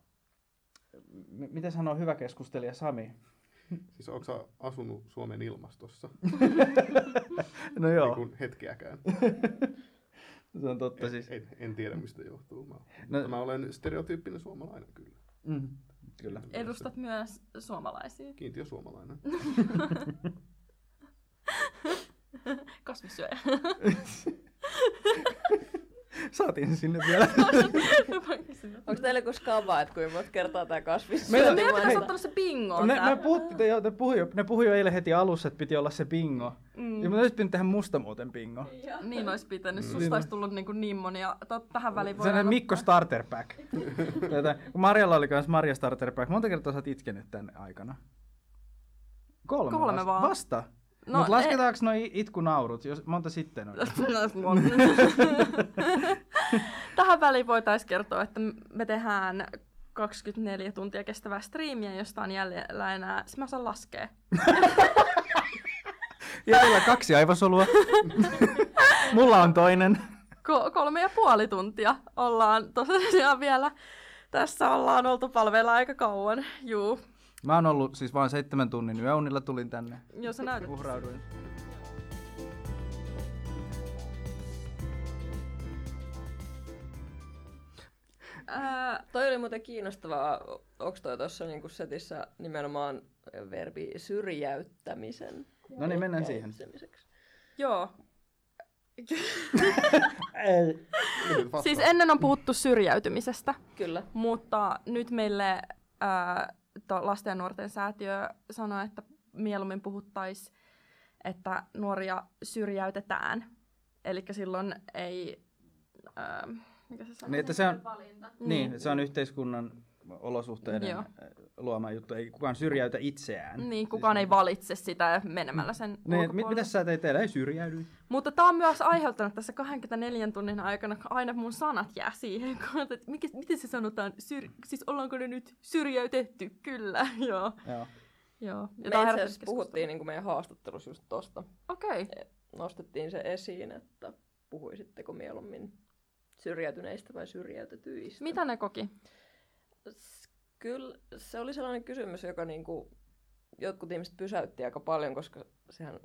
m- miten sanoo hyvä keskustelija Sami? Siis onko sä asunut Suomen ilmastossa (laughs) No niin joo, kuin hetkeäkään? se on totta En, siis. en, en tiedä mistä johtuu. Mä, No- no, mä olen stereotyyppinen suomalainen kyllä. Mm, kyllä. Edustat myös suomalaisia. Kiintiö suomalainen. (laughs) Kasvissyöjä. (laughs) (laughs) Saatiin se sinne vielä. (laughs) Onko teillä koskaan vaan, että kuinka monta kertaa tämä kasvis Meillä- Meidän pitäisi ottaa se bingo. Ne, ne, puhutti, ne, jo- ne, puhui jo, ne puhui jo eilen heti alussa, että piti olla se bingo. Mm. Ja me olisi pitänyt tehdä musta muuten bingo. Niin olisi pitänyt. Niin Susta olisi tullut niin, kuin niin monia. Tähän väliin voi Sellainen Mikko Starter Pack. (laughs) Tätä, kun Marjalla oli myös Marja Starter Pack. Monta kertaa sä oot itkenyt tänne aikana? Kolme, Kolme vasta. vaan. Vasta? No, No, Mutta lasketaanko e- noi itkunaurut? Jos, monta sitten on? (laughs) Tähän väliin voitaisiin kertoa, että me tehdään 24 tuntia kestävää striimiä, josta on jäljellä enää, se mä saan laskea. (laughs) Jäljellä kaksi aivosolua. (laughs) Mulla on toinen. Ko- kolme ja puoli tuntia ollaan tosiaan vielä. Tässä ollaan oltu palvella aika kauan. Juu, Mä oon ollut siis vain seitsemän tunnin yöunilla tulin tänne. jos sä näytät. Uhrauduin. Ää, Toi oli muuten kiinnostavaa. Onko toi tuossa niinku setissä nimenomaan verbi syrjäyttämisen? No niin, mennään siihen. joo. (laughs) Ei. Siis ennen on puhuttu syrjäytymisestä, Kyllä. mutta nyt meille ää, lasten ja nuorten säätiö sanoi, että mieluummin puhuttaisiin, että nuoria syrjäytetään. Eli silloin ei... Ää, mikä se sanoo? Niin, että se on, Valinta. niin, se on yhteiskunnan olosuhteiden Joo. luoma juttu. Ei kukaan syrjäytä itseään. Niin, kukaan ei valitse sitä menemällä sen Niin, mit, mitä sä teit teillä? Ei syrjäydy. Mutta tämä on myös aiheuttanut tässä 24 tunnin aikana, aina mun sanat jää siihen, kun, että mikä, miten se sanotaan, Syr, siis ollaanko ne nyt syrjäytetty? Kyllä, (laughs) joo. Joo. joo. Me Ja itse on herättänyt asiassa puhuttiin niin kuin meidän haastattelussa just tosta. Okei, okay. Nostettiin se esiin, että puhuisitteko mieluummin syrjäytyneistä vai syrjäytetyistä. mitä ne koki? Kyllä se oli sellainen kysymys, joka niinku, jotkut ihmiset pysäytti aika paljon, koska sehän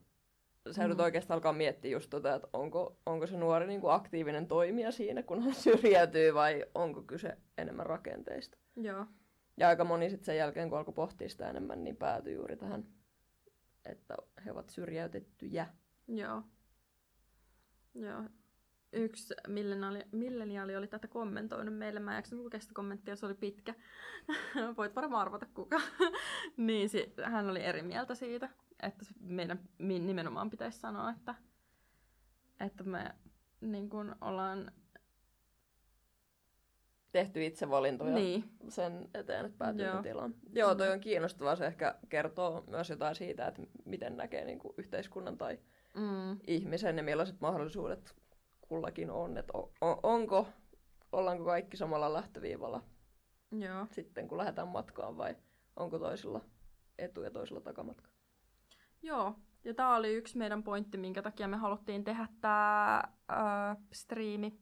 sä joudut Mm. oikeastaan alkaa miettiä just tota, että onko, onko se nuori niinku aktiivinen toimija siinä, kun hän (laughs) syrjäytyy, vai onko kyse enemmän rakenteista. Joo. Ja aika moni sitten sen jälkeen, kun alkoi pohtia sitä enemmän, niin päätyi juuri tähän, että he ovat syrjäytettyjä. Joo. Joo. Yksi milleniaali, milleniaali oli tätä kommentoinut meille. Mä en jaksanut lukea sitä kommenttia, se oli pitkä. (laughs) Voit varmaan arvata kuka. (laughs) niin si- hän oli eri mieltä siitä, että meidän nimenomaan pitäisi sanoa, että, että me niin kun ollaan... Tehty itse valintoja Niin, sen eteen, että päätyy Joo. Joo. tilaan. Joo, toi on kiinnostavaa. Se ehkä kertoo myös jotain siitä, että miten näkee niin kuin yhteiskunnan tai mm, ihmisen ja millaiset mahdollisuudet kullakin on. Että on, on, onko, ollaanko kaikki samalla lähtöviivalla joo. sitten, kun lähdetään matkaan vai onko toisilla etu ja toisilla takamatka? Joo, ja tämä oli yksi meidän pointti, minkä takia me haluttiin tehdä tämä äh, striimi.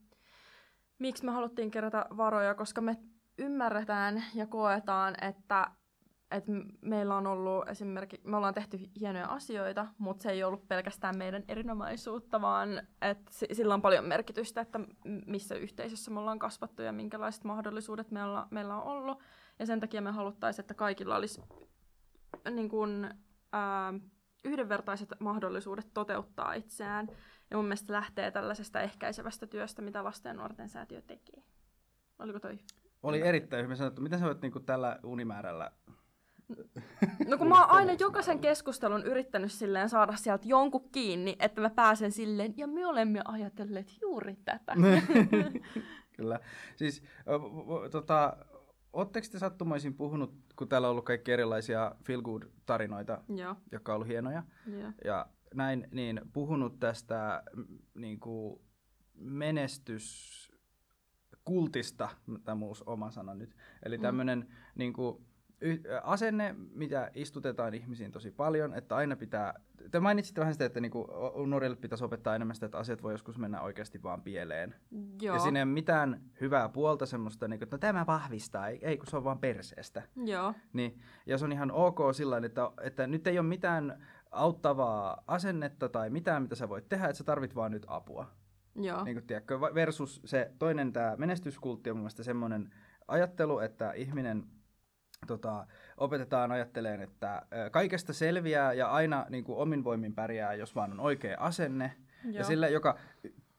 Miksi me haluttiin kerätä varoja, koska me ymmärretään ja koetaan, että, että meillä on ollut esimerkiksi, me ollaan tehty hienoja asioita, mutta se ei ollut pelkästään meidän erinomaisuutta, vaan että si- sillä on paljon merkitystä, että missä yhteisössä me ollaan kasvattu ja minkälaiset mahdollisuudet meillä, meillä on ollut. Ja sen takia me haluttaisiin, että kaikilla olisi niin kuin, ää, yhdenvertaiset mahdollisuudet toteuttaa itseään. Ja mun mielestä lähtee tällaisesta ehkäisevästä työstä, mitä lasten ja nuorten säätiö tekee. Oliko toi? Oli erittäin hyvin sanottu. Miten sä voit niinku tällä unimäärällä... No kun mä oon aina jokaisen keskustelun yrittänyt silleen saada sieltä jonkun kiinni, että mä pääsen silleen, ja me olemme ajatelleet juuri tätä. (laughs) Kyllä. Siis, tota, ootteko te sattumoisin puhunut, kun täällä on ollut kaikki erilaisia feel good tarinoita, Joo, jotka on ollut hienoja, joo. ja näin, niin puhunut tästä mm, niin kuin menestyskultista, tämä mun oma sana nyt, eli Mm. tämmöinen niin kuin, asenne, mitä istutetaan ihmisiin tosi paljon, että aina pitää, te mainitsitte vähän sitä, että niin kuin, nuorille pitäisi opettaa enemmän sitä, että asiat voi joskus mennä oikeasti vaan pieleen. Joo, Ja siinä ei ole mitään hyvää puolta semmoista, niin kuin, että no, tämä vahvistaa, ei, ei kun se on vaan perseestä. joo, Niin, ja se on ihan ok sillä että, että nyt ei ole mitään auttavaa asennetta tai mitään, mitä sä voit tehdä, että sä tarvit vaan nyt apua. joo, Niin kuin, tiedätkö, versus se toinen, tämä menestyskultti on mun mielestä semmoinen ajattelu, että ihminen tota, opetetaan ajatteleen, että kaikesta selviää ja aina niin kuin, omin voimin pärjää, jos vaan on oikea asenne. Ja joo. sillä, joka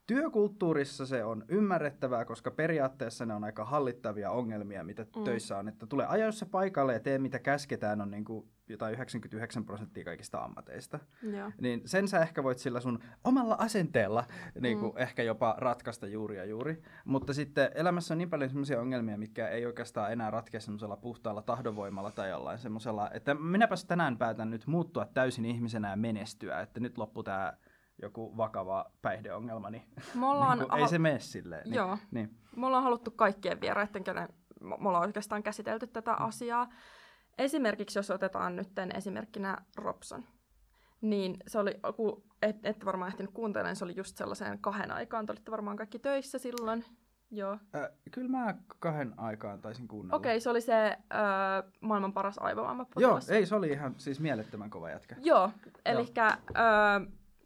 työkulttuurissa se on ymmärrettävää, koska periaatteessa ne on aika hallittavia ongelmia, mitä mm. töissä on. Että tule ajoissa paikalle ja tee mitä käsketään, on niin kuin jotain 99 prosenttia kaikista ammateista. joo. Niin sen sä ehkä voit sillä sun omalla asenteella niin kuin Mm. ehkä jopa ratkaista juuri ja juuri. Mutta sitten elämässä on niin paljon sellaisia ongelmia, mitkä ei oikeastaan enää ratkea semmoisella puhtaalla tahdonvoimalla tai jollain semmoisella, että minäpäs tänään päätän nyt muuttua täysin ihmisenä ja menestyä, että nyt loppu tää joku vakava päihdeongelma, niin, Me ollaan, (laughs) niin kuin, ei se mene silleen. Niin, Joo. Niin. Me ollaan haluttu kaikkien vieraiden, kenen me ollaan oikeastaan käsitelty tätä asiaa. Esimerkiksi jos otetaan nyt esimerkkinä Robson, niin se oli, kun et, et varmaan ehtinyt kuuntelemaan, niin se oli just sellaiseen kahden aikaan. Te olitte varmaan kaikki töissä silloin. Joo. Äh, kyllä mä kahden aikaan taisin kuunnella. Okei, okay, se oli se äh, maailman paras Joo, aivovammapotilas. ei, se oli ihan siis mielettömän kova jätkä. Joo, eli äh,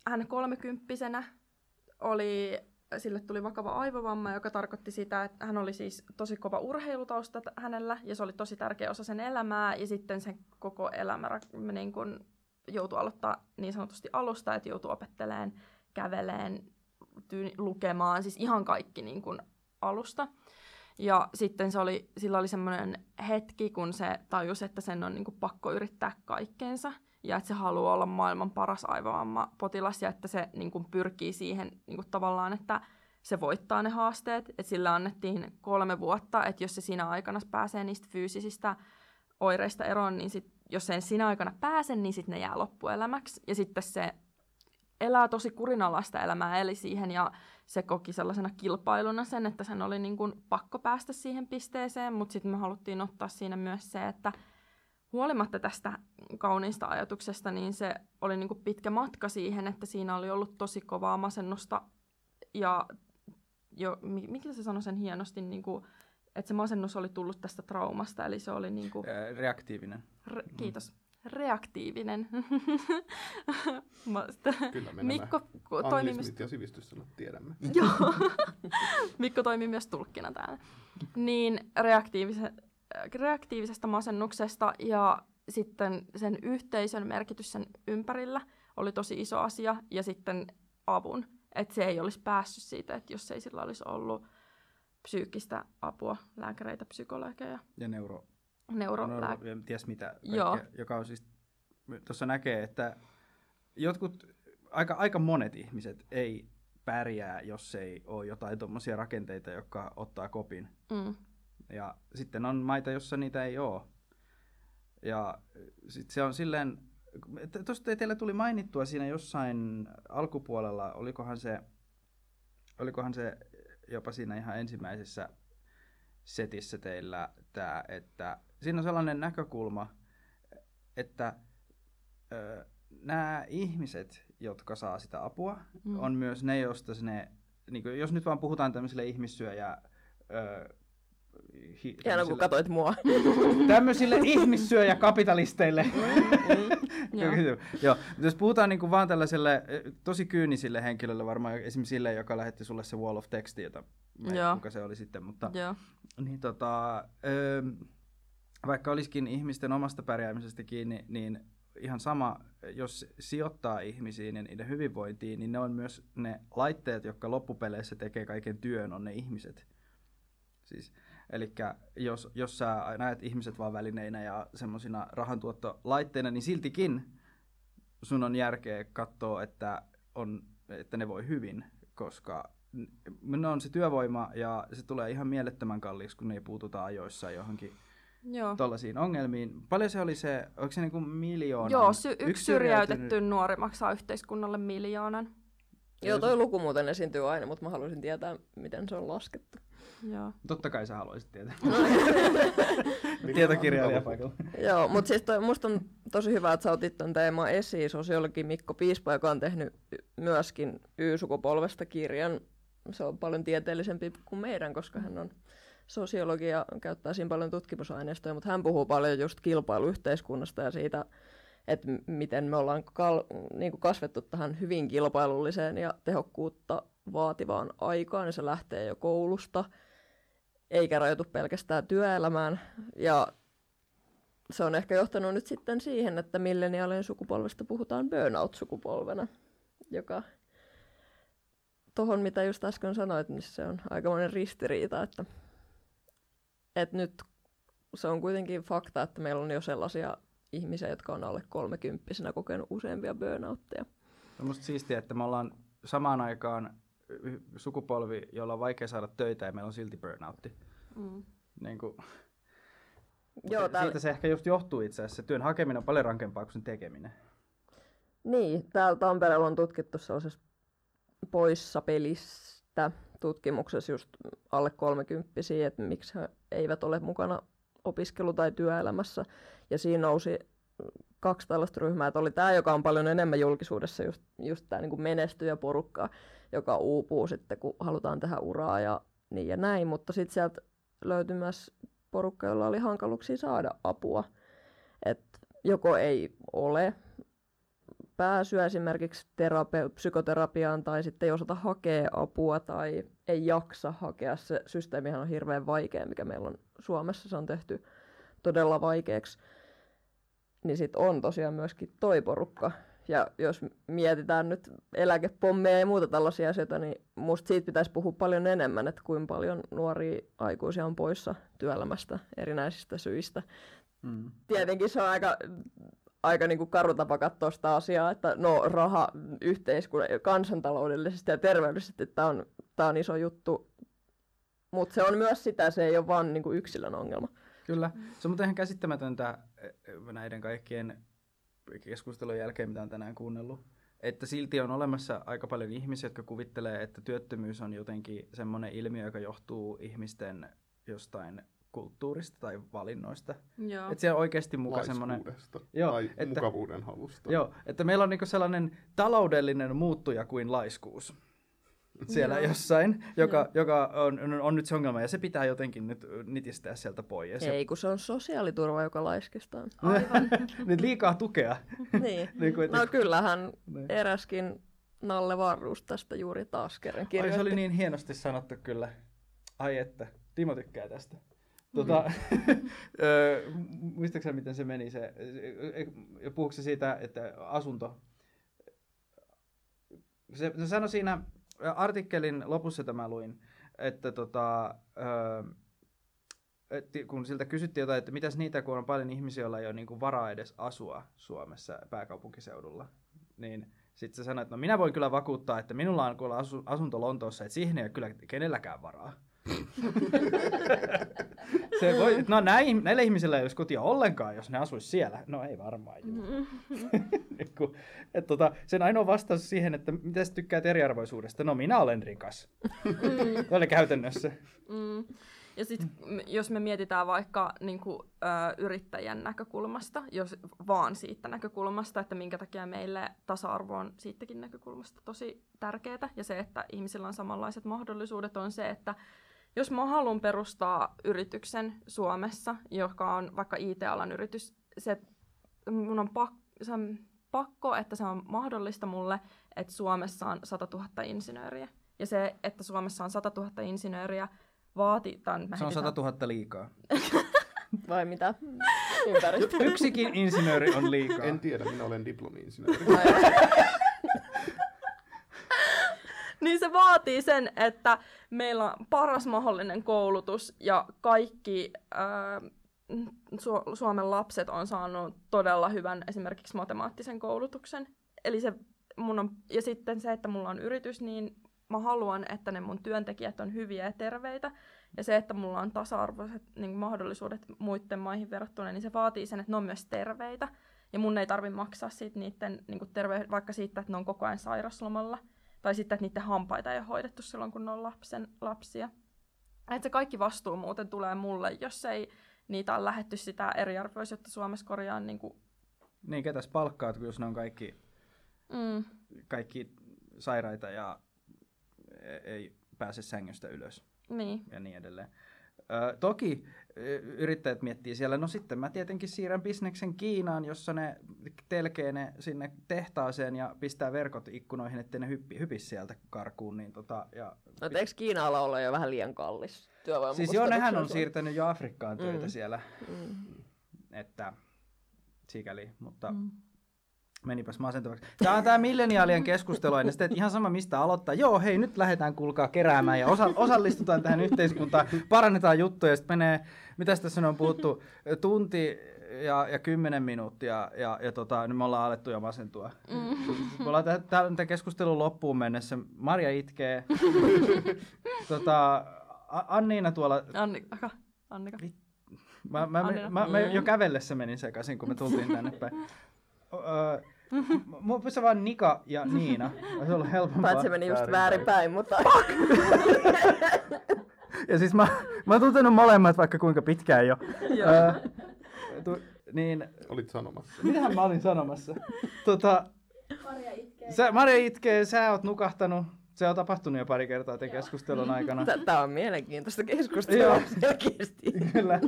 hän kolmekymppisenä oli, sille tuli vakava aivovamma, joka tarkoitti sitä, että hän oli siis tosi kova urheilutausta hänellä, ja se oli tosi tärkeä osa sen elämää, ja sitten sen koko elämä niin kun joutui aloittaa niin sanotusti alusta, että joutui opettelemaan, käveleen, tyyni, lukemaan, siis ihan kaikki niin kun alusta. Ja sitten se oli, sillä oli semmoinen hetki, kun se tajusi, että sen on niin pakko yrittää kaikkeensa ja että se haluaa olla maailman paras aivovamma potilas ja että se niin kuin pyrkii siihen niin kuin tavallaan, että se voittaa ne haasteet. Et sillä annettiin kolme vuotta, että jos se siinä aikana pääsee niistä fyysisistä oireista eroon, niin sit, jos sen siinä aikana pääse, niin sitten ne jää loppuelämäksi. Ja sitten se elää tosi kurinalaista elämää, eli siihen ja se koki sellaisena kilpailuna sen, että sen oli niin kuin pakko päästä siihen pisteeseen, mutta sitten me haluttiin ottaa siinä myös se, että huolimatta tästä kauniista ajatuksesta, niin se oli niin kuin pitkä matka siihen, että siinä oli ollut tosi kovaa masennusta ja jo, mikä se sanoi sen hienosti, niin kuin, että se masennus oli tullut tästä traumasta, eli se oli niin kuin, Reaktiivinen. Re, kiitos. Reaktiivinen. (laughs) Kyllä me Mikko toimi myös... ja sivistyssanat tiedämme. Joo. (laughs) Mikko toimii myös tulkkina täällä. Niin reaktiivise, reaktiivisesta masennuksesta ja sitten sen yhteisön merkitys sen ympärillä oli tosi iso asia ja sitten avun. Että se ei olisi päässyt siitä, että jos ei sillä olisi ollut psyykkistä apua, lääkäreitä, psykologeja. Ja neuro, neuro, neuro ties mitä, kaikkea, Joo. joka on siis, tuossa näkee, että jotkut, aika, aika monet ihmiset ei pärjää, jos ei ole jotain tuommoisia rakenteita, jotka ottaa kopin. Mm. Ja sitten on maita, jossa niitä ei ole. Ja sit se on silleen, tuosta teillä tuli mainittua siinä jossain alkupuolella, olikohan se, olikohan se jopa siinä ihan ensimmäisessä setissä teillä tämä, että siinä on sellainen näkökulma, että ö, nämä ihmiset, jotka saa sitä apua, mm. on myös ne, joista ne, niin kuin, jos nyt vaan puhutaan tämmöisille ihmissyöjä ö, hi, Hienoa, kun katsoit mua. (laughs) Tämmöisille ihmissyöjä-kapitalisteille. Mm, mm, (laughs) joo. Jos puhutaan niin kuin vaan tällaiselle tosi kyynisille henkilöille, varmaan esimerkiksi sille, joka lähetti sulle se wall of texti, jota mä kuka se oli sitten, mutta Joo. Niin, tota, ö, vaikka olisikin ihmisten omasta pärjäämisestä kiinni, niin ihan sama, jos sijoittaa ihmisiin ja niiden hyvinvointiin, niin ne on myös ne laitteet, jotka loppupeleissä tekee kaiken työn, on ne ihmiset. Siis, Eli jos, jos sä näet ihmiset vaan välineinä ja semmoisina rahantuottolaitteina, niin siltikin sun on järkeä katsoa, että, on, että ne voi hyvin, koska ne on se työvoima ja se tulee ihan mielettömän kalliiksi, kun ne ei puututa ajoissa johonkin Joo. tollaisiin ongelmiin. Paljon se oli se, onko se niinku miljoona? Joo, sy- yksi syrjäytetty nuori maksaa yhteiskunnalle miljoonan. Joo, toi luku muuten esiintyy aina, mutta mä haluaisin tietää, miten se on laskettu. Joo. Totta kai sä haluaisit tietää. (laughs) Tietokirjailija paikalla. Joo, mutta siis toi, musta on tosi hyvä, että sä otit ton teeman esiin. Sosiologi Mikko Piispa, joka on tehnyt myöskin Y-sukupolvesta kirjan. Se on paljon tieteellisempi kuin meidän, koska hän on sosiologi ja käyttää siinä paljon tutkimusaineistoja, mutta hän puhuu paljon just kilpailuyhteiskunnasta ja siitä, että miten me ollaan kal- niin kuin kasvettu tähän hyvin kilpailulliseen ja tehokkuutta vaativaan aikaan, niin se lähtee jo koulusta, eikä rajoitu pelkästään työelämään. Ja se on ehkä johtanut nyt sitten siihen, että milleniaalien sukupolvesta puhutaan burnout-sukupolvena, joka tuohon, mitä just äsken sanoit, niin se on aikamoinen ristiriita, että, että nyt se on kuitenkin fakta, että meillä on jo sellaisia ihmisiä, jotka on alle kolmekymppisenä kokenut useampia burnoutteja. On musta siistiä, että me ollaan samaan aikaan sukupolvi, jolla on vaikea saada töitä ja meillä on silti burnoutti. Mm. Niin kuin, Joo, se, täällä... Siitä se ehkä just johtuu itse asiassa. Työn hakeminen on paljon rankempaa kuin sen tekeminen. Niin, täällä Tampereella on tutkittu sellaisessa poissa pelistä tutkimuksessa just alle kolmekymppisiä, että miksi he eivät ole mukana opiskelu- tai työelämässä. Ja siinä nousi kaksi tällaista ryhmää, että oli tämä, joka on paljon enemmän julkisuudessa, just, just tämä niin menestyjä porukka, joka uupuu sitten, kun halutaan tehdä uraa ja niin ja näin, mutta sitten sieltä löytyi myös porukka, jolla oli hankaluuksia saada apua. Et joko ei ole pääsyä esimerkiksi psykoterapiaan tai sitten ei osata hakea apua tai ei jaksa hakea. Se systeemihän on hirveän vaikea, mikä meillä on Suomessa. Se on tehty todella vaikeaksi. Niin sitten on tosiaan myöskin toi porukka. Ja jos mietitään nyt eläkepommeja ja muuta tällaisia asioita, niin musta siitä pitäisi puhua paljon enemmän, että kuinka paljon nuoria aikuisia on poissa työelämästä erinäisistä syistä. Mm. Tietenkin se on aika aika niin kuin karu tapa katsoa sitä asiaa, että no raha yhteiskunnan, kansantaloudellisesti ja terveydellisesti tämä on, tää on iso juttu, mutta se on myös sitä, se ei ole vain niin kuin yksilön ongelma. Kyllä. Se on muuten ihan käsittämätöntä eh, näiden kaikkien keskustelujen jälkeen, mitä on tänään kuunnellut. Että silti on olemassa aika paljon ihmisiä, jotka kuvittelee, että työttömyys on jotenkin semmoinen ilmiö, joka johtuu ihmisten jostain kulttuurista tai valinnoista. Joo. Että siellä on oikeasti muka semmoinen... Joo, tai että- mukavuuden halusta. Joo, että meillä on niinku sellainen taloudellinen muuttuja kuin laiskuus siellä Joo. jossain, joka, joka on, on, nyt se ongelma, ja se pitää jotenkin nyt nitistää sieltä pois. Ei, kun se on sosiaaliturva, joka laiskistaa. (laughs) nyt liikaa tukea. (laughs) niin. (laughs) Niin kuin, No kyllähän Niin. eräskin Nalle Varruus tästä juuri taas kerran Ai, kirjoitti. se oli niin hienosti sanottu kyllä. Ai että, Timo tykkää tästä. Tota, öö, muistaakseni miten se meni se, ja puhuuko se siitä, että asunto, se, se sanoi siinä artikkelin lopussa tämä luin, että tota, öö, et kun siltä kysyttiin jotain, että mitäs niitä, kun on paljon ihmisiä, joilla ei ole niinku varaa edes asua Suomessa pääkaupunkiseudulla, niin sitten se sanoi, että no minä voin kyllä vakuuttaa, että minulla on kuulla asu, asunto Lontoossa, että siihen ei ole kyllä kenelläkään varaa. (laughs) se voi, no näin, näillä ihmisillä ei olisi kotia ollenkaan, jos ne asuisi siellä. No ei varmaan juu. (laughs) Niin kun, et tota, sen ainoa vastaus siihen, että mitä sä tykkäät eriarvoisuudesta, no minä olen rikas. Se (laughs) oli käytännössä. Mm. Ja sitten jos me mietitään vaikka niin kuin, ö, yrittäjän näkökulmasta, jos vaan siitä näkökulmasta, että minkä takia meille tasa-arvo on siitäkin näkökulmasta tosi tärkeää, ja se, että ihmisillä on samanlaiset mahdollisuudet, on se, että jos mä haluan perustaa yrityksen Suomessa, joka on vaikka IT-alan yritys, se, mun on, pak, se on pakko, että se on mahdollista mulle, että Suomessa on 100 000 insinööriä. Ja se, että Suomessa on 100 000 insinööriä, vaati... Tämän, mä Se on heitin 100 000 liikaa. (laughs) Vai mitä? Ympäristö. Yksikin insinööri on liikaa. En tiedä, minä olen diplomi-insinööri. (laughs) Niin se vaatii sen, että meillä on paras mahdollinen koulutus ja kaikki ää, Su- Suomen lapset on saanut todella hyvän esimerkiksi matemaattisen koulutuksen. Eli se mun on, ja sitten se, että mulla on yritys, niin mä haluan, että ne mun työntekijät on hyviä ja terveitä. Ja se, että mulla on tasa-arvoiset niin mahdollisuudet muiden maihin verrattuna, niin se vaatii sen, että ne on myös terveitä. Ja mun ei tarvi maksaa siitä niiden, niin terve, vaikka siitä, että ne on koko ajan sairaslomalla. Tai sitten, että niiden hampaita ei ole hoidettu silloin, kun ne on lapsen, lapsia. Että se kaikki vastuu muuten tulee mulle, jos ei niitä on lähetty sitä eriarvoisuutta Suomessa korjaan. Niin, kuin, Niin, ketäs palkkaat, jos ne on kaikki, mm, kaikki sairaita ja e- ei pääse sängystä ylös niin. ja niin edelleen. Ö, toki yrittäjät miettii siellä, no sitten mä tietenkin siirrän bisneksen Kiinaan, jossa ne telkee ne sinne tehtaaseen ja pistää verkot ikkunoihin, ettei ne hyppi, hypis sieltä karkuun. Niin tota, ja No, et eikö Kiinalla olla jo vähän liian kallis työvoima? siis joo, nehän on siirtänyt jo Afrikkaan töitä Mm. siellä, Mm. että sikäli, mutta Mm. Menipäs masentavaksi. Tämä on tämä milleniaalien keskustelu, ja sitten ihan sama mistä aloittaa. Joo, hei, nyt lähdetään kuulkaa keräämään ja osa- osallistutaan tähän yhteiskuntaan, parannetaan juttuja, ja sitten menee, mitä tässä on puhuttu, tunti ja, ja kymmenen minuuttia, ja, ja tota, nyt me ollaan alettu jo masentua. Mm. Me ollaan tämän keskustelun loppuun mennessä. Marja itkee. tota, Anniina tuolla Annika. Annika. Mä, mä, mä, mä, mä jo kävellessä menin sekaisin, kun me tultiin tänne päin. Öö, Mun pyysi vaan Nika ja Niina. Se on ollut helpompaa. Paitsi se meni just Väärinpäin. mutta Ja siis mä, mä oon tuntenut molemmat vaikka kuinka pitkään jo. Joo. Öö, tu, niin, Olit sanomassa. mitähän mä olin sanomassa? Tota, Marja itkee. sä, Marja itkee, sä oot nukahtanut. Se on tapahtunut jo pari kertaa tämän keskustelun aikana. tämä on mielenkiintoista keskustelua Joo. selkeästi. Kyllä.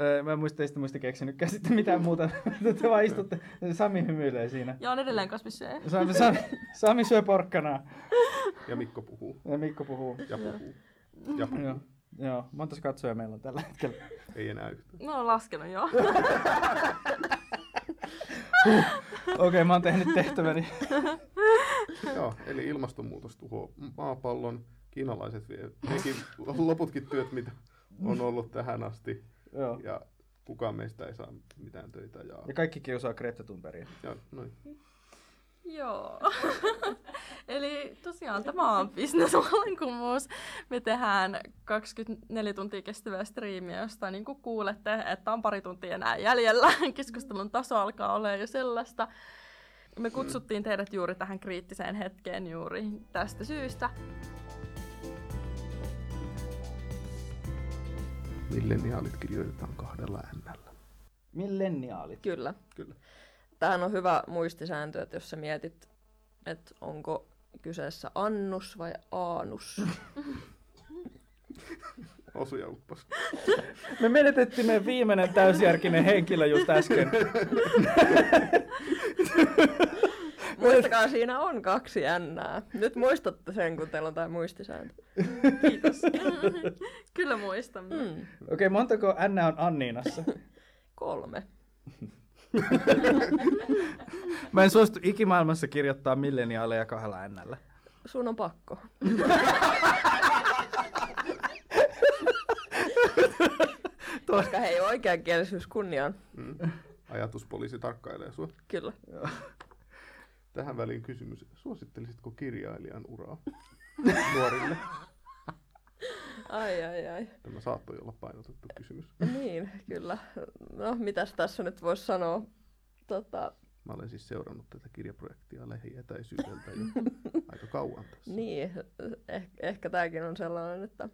Öö, Mä en muista, ei sitä muista keksinytkään sitten mitään muuta. (laughs) Te vaan istutte. Sami hymyilee siinä. Ja on edelleen kasvissyöjä. Sami, Sami, Sami syö porkkanaa. Ja Mikko puhuu. Ja Mikko puhuu. Ja puhuu. Ja puhuu. Joo. Joo, montas katsoja meillä on tällä hetkellä. Ei enää yhtään. No on laskenut joo. (laughs) Okei, okay, mä oon tehnyt tehtäväni. (laughs) Joo, eli ilmastonmuutos tuhoaa maapallon. Kiinalaiset vie nekin loputkin työt, mitä on ollut tähän asti. Joo. Ja kukaan meistä ei saa mitään töitä. Ja, Ja kaikki kiusaa Greta Thunbergia. ja noin. Joo. (laughs) Eli tosiaan tämä on bisnesvallankumous. Me tehdään 24 tuntia kestävää striimiä, josta niin kuin kuulette, että on pari tuntia enää jäljellä. (laughs) Keskustelun taso alkaa olla jo sellaista. Me kutsuttiin teidät juuri tähän kriittiseen hetkeen juuri tästä syystä. Milleniaalit kirjoitetaan kahdella ännällä. Milleniaalit. Kyllä. Kyllä. Tämähän on hyvä muistisääntö, että jos sä mietit, että onko kyseessä annus vai aanus. (laughs) Osuja uppos. Me menetettiin meidän viimeinen täysjärkinen henkilö just äsken. (laughs) Muistakaa, siinä on kaksi jännää. Nyt muistatte sen, kun teillä on tämä muistisääntö. Kiitos. (laughs) Kyllä muistamme. Mm. Okei, okay, montako N on Anniinassa? Kolme. Mä en suostu ikimaailmassa kirjoittaa milleniaaleja kahdella Nllä. Sun on pakko. Koska hei, oikeankielisyys kunniaan. Mm. Ajatuspoliisi tarkkailee sua. Kyllä. (laughs) Tähän väliin kysymys. Suosittelisitko kirjailijan uraa (laughs) nuorille? Ai, ai, ai. Tämä saattoi olla painotettu kysymys. Niin, kyllä. No, mitäs tässä nyt voisi sanoa? Tota, Mä olen siis seurannut tätä kirjaprojektia lähietäisyydeltä jo (laughs) aika kauan tässä. niin, eh- ehkä tämäkin on sellainen, että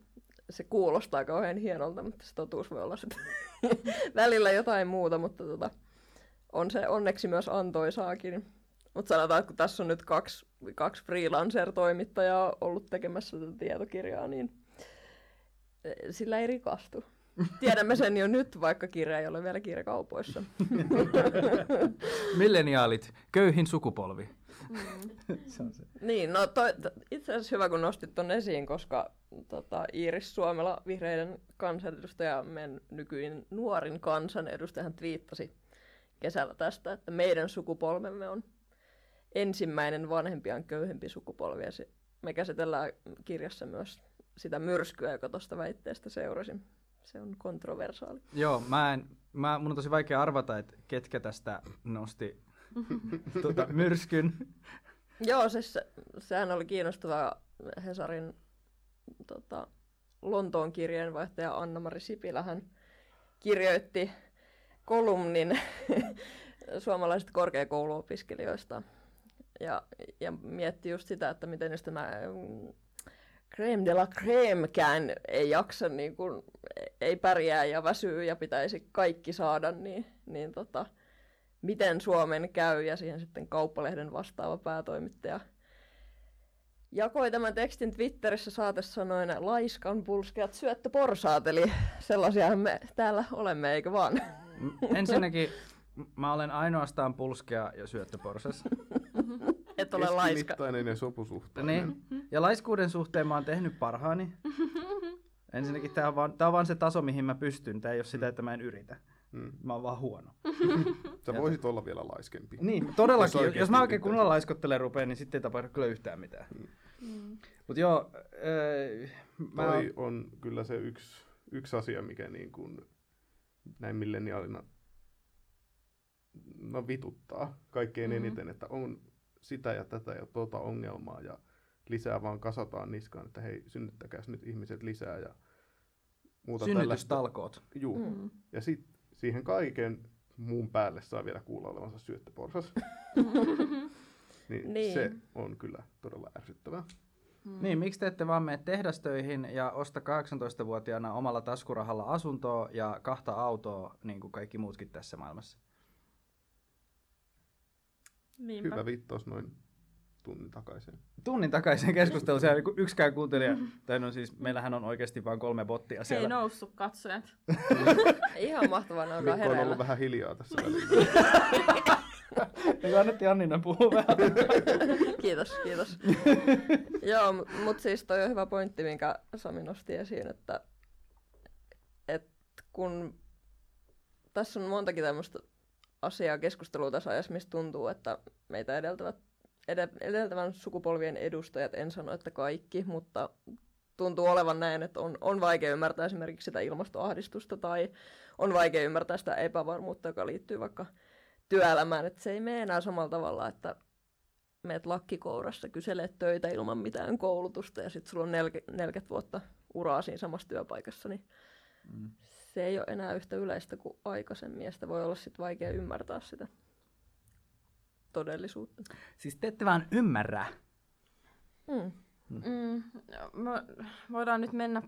se kuulostaa kauhean hienolta, mutta se totuus voi olla sitten (laughs) välillä jotain muuta, mutta tota, on se onneksi myös antoisaakin. Mutta sanotaan, että kun tässä on nyt kaksi, kaksi freelancer-toimittajaa ollut tekemässä tätä tietokirjaa, niin eh, sillä ei rikastu. Tiedämme sen jo nyt, vaikka kirja ei ole vielä kirjakaupoissa. (laughs) Milleniaalit, köyhin sukupolvi. (laughs) se on se. Niin, no toi, itse asiassa hyvä, kun nostit ton esiin, koska tota, Iiris Suomela, vihreiden kansanedustaja, meidän nykyinen nuorin kansanedustaja, hän twiittasi kesällä tästä, että meidän sukupolvemme on ensimmäinen vanhempiaan köyhempi sukupolvi. Ja se, me käsitellään kirjassa myös sitä myrskyä, joka tuosta väitteestä seurasi. Se on kontroversaali. Joo, mä en, mä, mun on tosi vaikea arvata, että ketkä tästä nosti (laughs) tuota, myrskyn. Joo, siis se, sehän oli kiinnostavaa Hesarin tota, Lontoon kirjeenvaihtaja Anna-Mari Sipilä. Hän kirjoitti kolumnin (laughs) suomalaisista korkeakouluopiskelijoista ja, ja mietti just sitä, että miten just tämä mm, crème de la crèmekään ei jaksa, niin kuin, ei pärjää ja väsyy ja pitäisi kaikki saada, niin, niin tota, miten Suomen käy, ja siihen sitten Kauppalehden vastaava päätoimittaja jakoi tämän tekstin Twitterissä saatesanoin laiskan pulskeat syöttöporsaat, eli sellaisiahan me täällä olemme, eikö vaan? Ensinnäkin mä olen ainoastaan pulskea ja syöttöporsas. Et ole laiska. Keskimittainen ja sopusuhtainen. Niin. Ja laiskuuden suhteen mä oon tehnyt parhaani. (laughs) Ensinnäkin tää on, vaan, tää on vaan se taso, mihin mä pystyn. Tää ei ole sitä, että mä en yritä. Mm. Mä oon vaan huono. (laughs) Sä voisit olla vielä laiskempi. Niin, Jos todellakin. Jos, mä oikein kunnolla laiskottelen rupeen, niin sitten ei tapahdu kyllä yhtään mitään. Mut joo, äh, mä Toi on kyllä se yksi, yksi asia, mikä niin kuin näin milleniaalina no vituttaa kaikkein Mhm. eniten, että on sitä ja tätä ja tuota ongelmaa ja lisää vaan kasataan niskaan, että hei, synnyttäkääs nyt ihmiset lisää ja muuta synnytystalkoot. Juu. Mm. Ja sitten siihen kaiken muun päälle saa vielä kuulla olevansa syöttöporsas. (laughs) niin, Niin. se on kyllä todella ärsyttävää. Niin, miksi te ette vaan mene tehdastöihin ja osta 18-vuotiaana omalla taskurahalla asuntoa ja kahta autoa, niin kuin kaikki muutkin tässä maailmassa? Niinpä. Hyvä viittaus noin tunnin takaisin. Tunnin takaisin keskustelu, siellä kun yksikään kuuntelija, tai no siis meillähän on oikeasti vain kolme bottia Ei siellä. noussut katsojat. (laughs) Ihan mahtavaa, ne alkaa Mikko on hereillä. ollut vähän hiljaa tässä (laughs) välillä. Niin annettiin Annina puhua vähän. (laughs) kiitos, kiitos. Joo, mutta siis toi on hyvä pointti, minkä Sami nosti esiin, että, että kun tässä on montakin tämmöistä asiaa keskustelua tässä ajassa, mistä tuntuu, että meitä edeltävät, ede- edeltävän sukupolvien edustajat, en sano, että kaikki, mutta tuntuu olevan näin, että on, on vaikea ymmärtää esimerkiksi sitä ilmastoahdistusta tai on vaikea ymmärtää sitä epävarmuutta, joka liittyy vaikka työelämään, että se ei mene enää samalla tavalla, että meet lakkikourassa, kyselet töitä ilman mitään koulutusta ja sitten sulla on 40 vuotta uraa siinä samassa työpaikassa, niin mm. Se ei ole enää yhtä yleistä kuin aikaisemmin ja sitä voi olla sitten vaikea ymmärtää sitä todellisuutta. Siis te ette vaan ymmärrä. Mm. Mm, me voidaan nyt mennä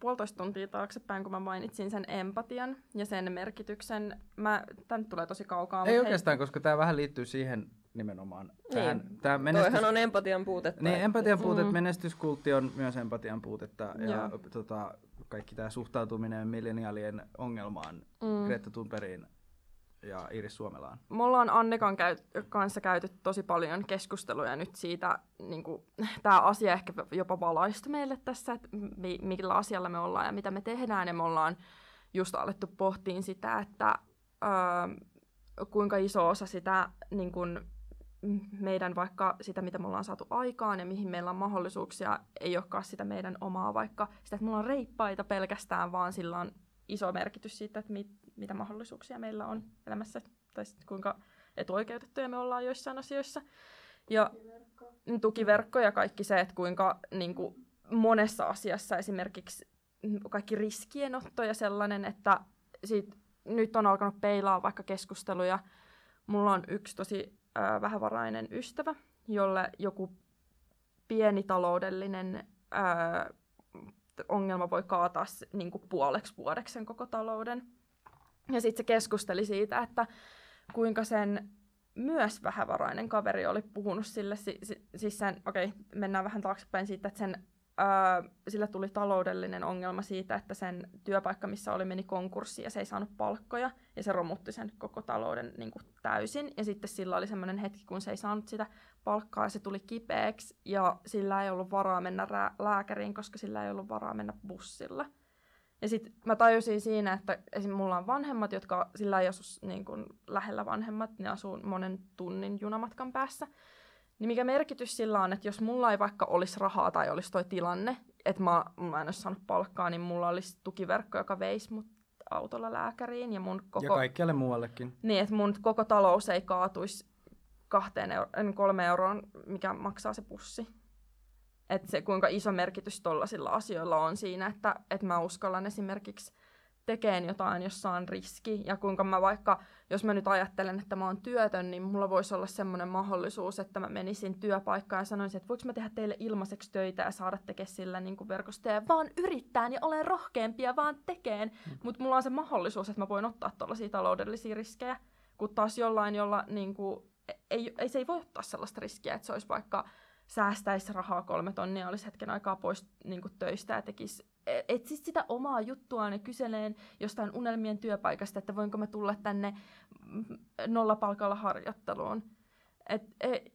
puolitoista tuntia taaksepäin, kun mä mainitsin sen empatian ja sen merkityksen. Mä, tämä nyt tulee tosi kaukaa. Ei oikeastaan, hei... koska tämä vähän liittyy siihen nimenomaan. Tähän, niin. Tämä menestys... Toihan on empatian puutetta. Niin, empatian puute, mm. menestyskultti on myös empatian puutetta. Ja, ja tota, kaikki tämä suhtautuminen milleniaalien ongelmaan, mm. Greta Thunbergiin ja Iris Suomelaan. Me ollaan Annikan käy- kanssa käyty tosi paljon keskusteluja nyt siitä, niin tämä asia ehkä jopa valaista meille tässä, että mi- millä asialla me ollaan ja mitä me tehdään. Ja me ollaan just alettu pohtiin sitä, että öö, kuinka iso osa sitä niin kuin, meidän vaikka sitä, mitä me ollaan saatu aikaan ja mihin meillä on mahdollisuuksia, ei olekaan sitä meidän omaa vaikka sitä, että me ollaan reippaita pelkästään, vaan sillä on iso merkitys siitä, että mit, mitä mahdollisuuksia meillä on elämässä, tai kuinka etuoikeutettuja me ollaan joissain asioissa. Ja tukiverkko, tukiverkko ja kaikki se, että kuinka niin kuin monessa asiassa esimerkiksi kaikki riskienotto ja sellainen, että siitä, nyt on alkanut peilaa vaikka keskusteluja. Mulla on yksi tosi äh, vähävarainen ystävä, jolle joku pieni taloudellinen äh, ongelma voi kaataa niin kuin puoleksi vuodeksi sen koko talouden. Ja sitten se keskusteli siitä, että kuinka sen myös vähävarainen kaveri oli puhunut sille, si, si, siis sen, okei, okay, mennään vähän taaksepäin siitä, että sen, sillä tuli taloudellinen ongelma siitä, että sen työpaikka, missä oli, meni konkurssiin ja se ei saanut palkkoja, ja se romutti sen koko talouden niin kuin täysin. Ja sitten sillä oli semmoinen hetki, kun se ei saanut sitä palkkaa, ja se tuli kipeäksi, ja sillä ei ollut varaa mennä rää- lääkäriin, koska sillä ei ollut varaa mennä bussilla. Ja sitten mä tajusin siinä, että esim. mulla on vanhemmat, jotka sillä ei asu niin kun lähellä vanhemmat, ne asuu monen tunnin junamatkan päässä. Niin mikä merkitys sillä on, että jos mulla ei vaikka olisi rahaa tai olisi toi tilanne, että mä, mä en olisi saanut palkkaa, niin mulla olisi tukiverkko, joka veisi mut autolla lääkäriin. Ja, mun koko, ja kaikkialle muuallekin. Niin, että mun koko talous ei kaatuisi kahteen euro, kolme euroon, mikä maksaa se pussi että se kuinka iso merkitys tuollaisilla asioilla on siinä, että, että mä uskallan esimerkiksi tekeen jotain, jossa on riski, ja kuinka mä vaikka, jos mä nyt ajattelen, että mä oon työtön, niin mulla voisi olla semmoinen mahdollisuus, että mä menisin työpaikkaan ja sanoisin, että voiko mä tehdä teille ilmaiseksi töitä ja saada tekemään sillä niin kuin verkostoja, vaan yrittää ja olen rohkeampia vaan tekeen, mm. mutta mulla on se mahdollisuus, että mä voin ottaa tuollaisia taloudellisia riskejä, kun taas jollain, jolla niin kuin, ei, ei, se ei voi ottaa sellaista riskiä, että se olisi vaikka säästäisi rahaa kolme tonnia, olisi hetken aikaa pois niin kuin töistä ja tekisi e, etsisi sitä omaa juttuaan ja kyseleen jostain unelmien työpaikasta, että voinko mä tulla tänne nollapalkalla harjoitteluun. Et, et,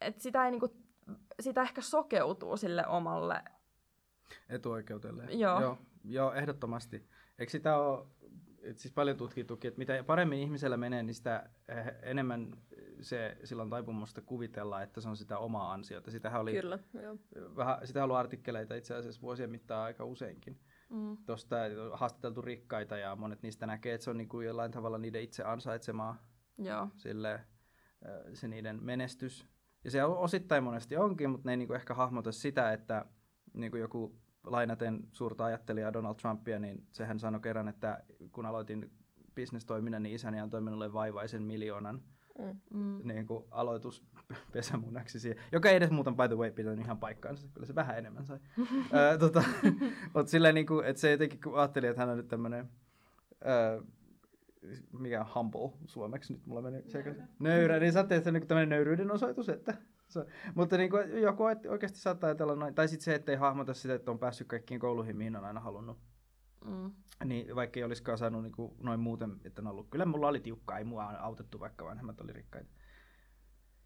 et sitä, ei niinku, sitä ehkä sokeutuu sille omalle etuoikeutelle. Joo. Joo, joo ehdottomasti. Eikö sitä ole siis paljon tutkittukin, että mitä paremmin ihmisellä menee, niin sitä eh, enemmän se silloin taipumusta kuvitella, että se on sitä omaa ansiota. Sitähän oli, Kyllä, joo. Vähän, sitä ollut artikkeleita itse asiassa vuosien mittaan aika useinkin. Mm. Tuosta haastateltu rikkaita ja monet niistä näkee, että se on niin kuin jollain tavalla niiden itse ansaitsemaa Joo. Sille, se niiden menestys. Ja se osittain monesti onkin, mutta ne ei niin kuin ehkä hahmota sitä, että niin kuin joku lainaten suurta ajattelijaa Donald Trumpia, niin sehän sanoi kerran, että kun aloitin bisnestoiminnan, niin isäni antoi minulle vaivaisen miljoonan mm. niin kuin aloituspesämunaksi siihen, joka ei edes muuten by the way pitänyt ihan paikkaansa, kyllä se vähän enemmän sai. (laughs) tota, (laughs) mutta silleen, niin kuin, että se jotenkin kun ajattelin, että hän on nyt tämmöinen, mikä on humble suomeksi nyt, mulla meni sekaisin. Nöyrä, niin sä että se on niin tämmöinen nöyryyden osoitus, että se, mutta niin kuin, joku oikeasti saattaa ajatella noin, tai sitten se, ettei hahmota sitä, että on päässyt kaikkiin kouluihin, mihin on aina halunnut. Mm. Niin vaikka ei olisikaan saanut niin kuin, noin muuten, että on ollut, kyllä mulla oli tiukkaa, ei mua autettu, vaikka vanhemmat oli rikkaita.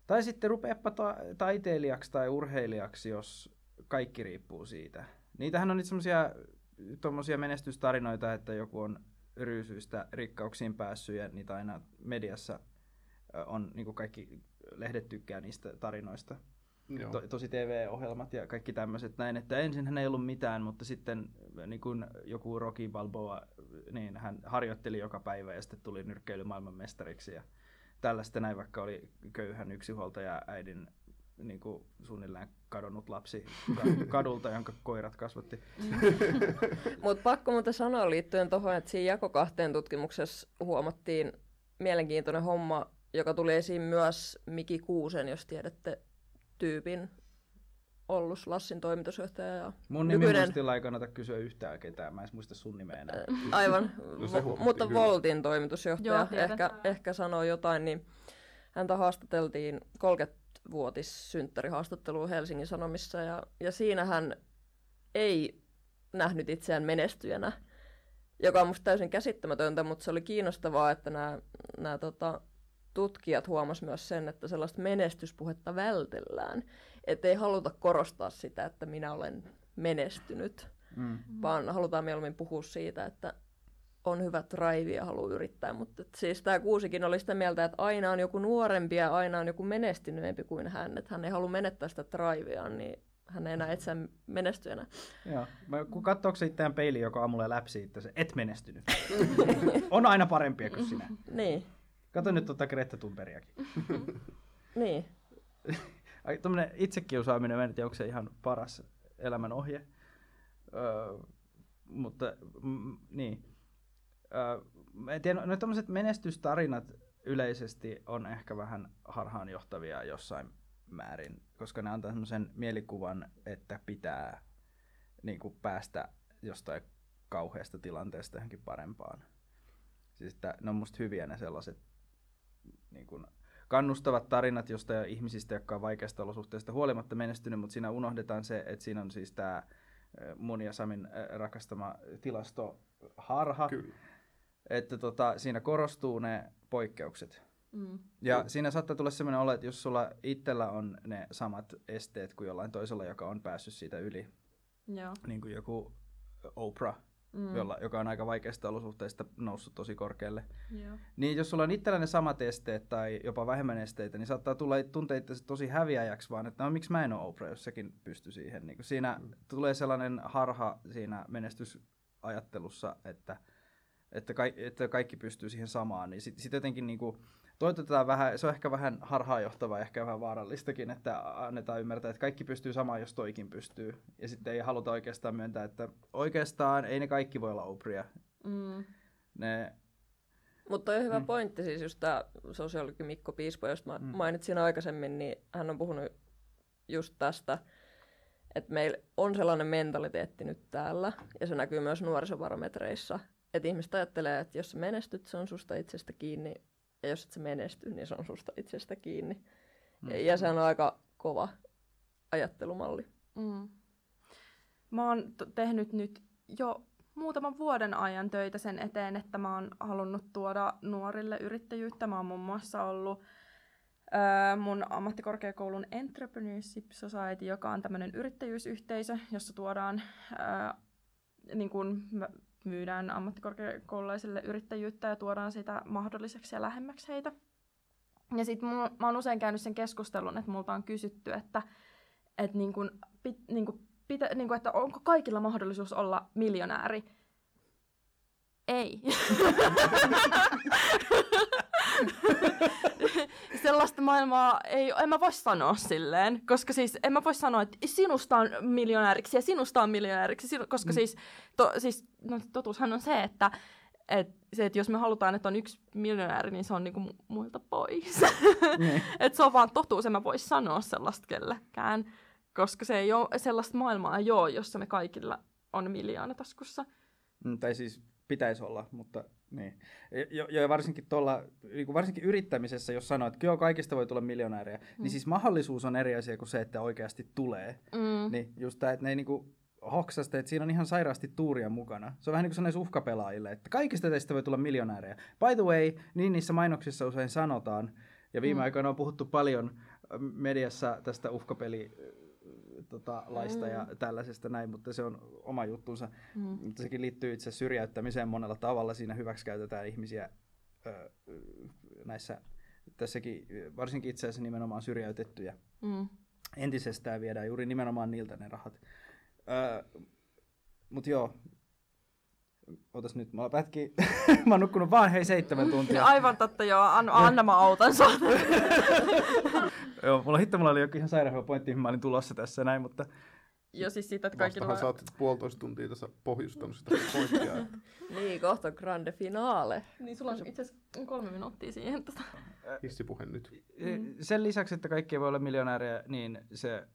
Tai sitten rupeapa ta- taiteilijaksi tai urheilijaksi, jos kaikki riippuu siitä. Niitähän on nyt semmoisia menestystarinoita, että joku on ryysyistä rikkauksiin päässyt ja niitä aina mediassa on niin kuin kaikki lehdet tykkää niistä tarinoista. To, tosi TV-ohjelmat ja kaikki tämmöiset näin, että ensin hän ei ollut mitään, mutta sitten niin kun joku Rocky Balboa, niin hän harjoitteli joka päivä ja sitten tuli nyrkkeily maailmanmestariksi ja tällaista näin, vaikka oli köyhän yksinhuoltaja äidin niin kuin suunnilleen kadonnut lapsi ka- (laughs) kadulta, jonka koirat kasvatti. (laughs) Mutta pakko muuten sanoa liittyen tuohon, että siinä jako kahteen tutkimuksessa huomattiin mielenkiintoinen homma, joka tuli esiin myös Miki Kuusen, jos tiedätte tyypin ollut Lassin toimitusjohtaja. Ja Mun nimi nykyinen- muistilla ei kannata kysyä yhtään ketään, mä en muista sun nimeä enää. Aivan, (laughs) No mutta kyllä. Voltin toimitusjohtaja Joo, tiedän. ehkä, ehkä sanoo jotain, niin häntä haastateltiin 30-vuotis synttärihaastatteluun Helsingin Sanomissa ja, ja siinä hän ei nähnyt itseään menestyjänä, joka on musta täysin käsittämätöntä, mutta se oli kiinnostavaa, että nämä, nämä tota, tutkijat huomasivat myös sen, että sellaista menestyspuhetta vältellään, että ei haluta korostaa sitä, että minä olen menestynyt, Mm. vaan halutaan mieluummin puhua siitä, että on hyvä drive ja haluaa yrittää. Mutta siis tämä kuusikin oli sitä mieltä, että aina on joku nuorempi ja aina on joku menestyneempi kuin hän. Että hän ei halua menettää sitä driveaan, niin hän ei enää itseään menestyjänä. Joo. Mä, kun katsoako se itseään peiliin joka aamulla läpsi itse, et menestynyt. (laughs) on aina parempia kuin sinä. Niin, Kato nyt tuota Greta Thunbergiakin. (laughs) niin. (laughs) Tuommoinen itsekiusaaminen, mä en tiedä, onko se ihan paras elämän ohje. Öö, mutta mm, niin. Öö, mä en tiedä, no tämmöiset menestystarinat yleisesti on ehkä vähän harhaanjohtavia jossain määrin, koska ne antaa semmoisen mielikuvan, että pitää niin kuin päästä jostain kauheasta tilanteesta johonkin parempaan. Siis että ne on musta hyviä ne sellaiset niin kuin kannustavat tarinat jostain ihmisistä, jotka on vaikeasta olosuhteista huolimatta menestynyt, mutta siinä unohdetaan se, että siinä on siis tämä mun ja Samin rakastama tilastoharha, Kyllä. että tota, siinä korostuu ne poikkeukset. Mm. Ja siinä saattaa tulla sellainen olo, että jos sulla itsellä on ne samat esteet kuin jollain toisella, joka on päässyt siitä yli, Joo. niin kuin joku Oprah, Mm. jolla, joka on aika vaikeasta olosuhteista noussut tosi korkealle, Joo. niin jos sulla on itsellä ne samat esteet tai jopa vähemmän esteitä, niin saattaa tulla tuntea itsesi tosi häviäjäksi vaan, että no miksi mä en ole Oprah, jos sekin pystyy siihen. Niin siinä mm. tulee sellainen harha siinä menestysajattelussa, että, että, ka- että kaikki pystyy siihen samaan, niin sitten sit jotenkin niin kuin, toitotetaan vähän, se on ehkä vähän harhaanjohtavaa ja ehkä vähän vaarallistakin, että annetaan ymmärtää, että kaikki pystyy samaan, jos toikin pystyy. Ja sitten ei haluta oikeastaan myöntää, että oikeastaan ei ne kaikki voi olla Oprahia. Mm. Ne, Mutta on hyvä Mm. pointti, siis just tämä sosiologi Mikko Piispo, josta mä Mm. mainitsin aikaisemmin, niin hän on puhunut just tästä, että meillä on sellainen mentaliteetti nyt täällä, ja se näkyy myös nuorisobarometreissa, että ihmiset ajattelee, että jos menestyt, se on susta itsestä kiinni, ja jos et sä menesty, niin se on susta itsestä kiinni. Mm. Ja se on aika kova ajattelumalli. Mm. Mä oon t- tehnyt nyt jo muutaman vuoden ajan töitä sen eteen, että mä oon halunnut tuoda nuorille yrittäjyyttä. Mä oon muun muassa ollut öö, mun ammattikorkeakoulun Entrepreneurship Society, joka on tämmöinen yrittäjyysyhteisö, jossa tuodaan, öö, niin kun myydään ammattikorkeakoululaisille yrittäjyyttä ja tuodaan sitä mahdolliseksi ja lähemmäksi heitä. Ja sitten mä oon usein käynyt sen keskustelun, että multa on kysytty, että et niin kun, pit, niin kun, pitä, niin kun, että onko kaikilla mahdollisuus olla miljonääri. Ei. (laughs) (laughs) Sellaista maailmaa ei, en mä voi sanoa silleen, koska siis en mä voi sanoa, että sinusta on miljonääriksi ja sinusta on miljonääriksi, koska mm. siis, to, siis no, totuushan on se, että et se, että jos me halutaan, että on yksi miljonääri, niin se on niinku mu- muilta pois. Niin. (laughs) Et se on vaan totuus, en mä voi sanoa sellaista kellekään, koska se ei ole, sellaista maailmaa ei ole, jossa me kaikilla on miljoona taskussa. Mm, tai siis pitäisi olla, mutta niin. Ja, ja varsinkin, tuolla, niin varsinkin yrittämisessä, jos sanoo, että kyllä kaikista voi tulla miljonääriä, mm. niin siis mahdollisuus on eri asia kuin se, että oikeasti tulee. Mm. Niin just tämä, että ne ei niinku hoksasta, että siinä on ihan sairaasti tuuria mukana. Se on vähän niin kuin uhkapelaajille, että kaikista teistä voi tulla miljonäärejä. By the way, niin niissä mainoksissa usein sanotaan, ja viime Mm. aikoina on puhuttu paljon mediassa tästä uhkapeli tota, laista ja tällaisesta näin, mutta se on oma juttunsa. Mm. Mutta sekin liittyy itse syrjäyttämiseen monella tavalla. Siinä hyväksikäytetään ihmisiä ö, ö, näissä, tässäkin, varsinkin itse asiassa nimenomaan syrjäytettyjä. Mm. entisestään viedään juuri nimenomaan niiltä ne rahat. Öö, mut joo, Otas nyt, mä pätki, (laughs) mä oon nukkunut vaan hei seitsemän tuntia. (laughs) Aivan totta, joo. Anna, anna mä autan sua. (laughs) joo, mulla hitto, mulla oli joku ihan sairaan pointti, mihin mä olin tulossa tässä näin, mutta Jo siis siitä, että kaikki Vastahan tulee... sä oot puolitoista tuntia tässä pohjustanut sitä pointtia. Että Niin, kohta grande finale. Niin sulla on itse asiassa kolme minuuttia siihen. Tota. hissipuhe nyt. mm. sen lisäksi, että kaikki ei voi olla miljonääriä, niin se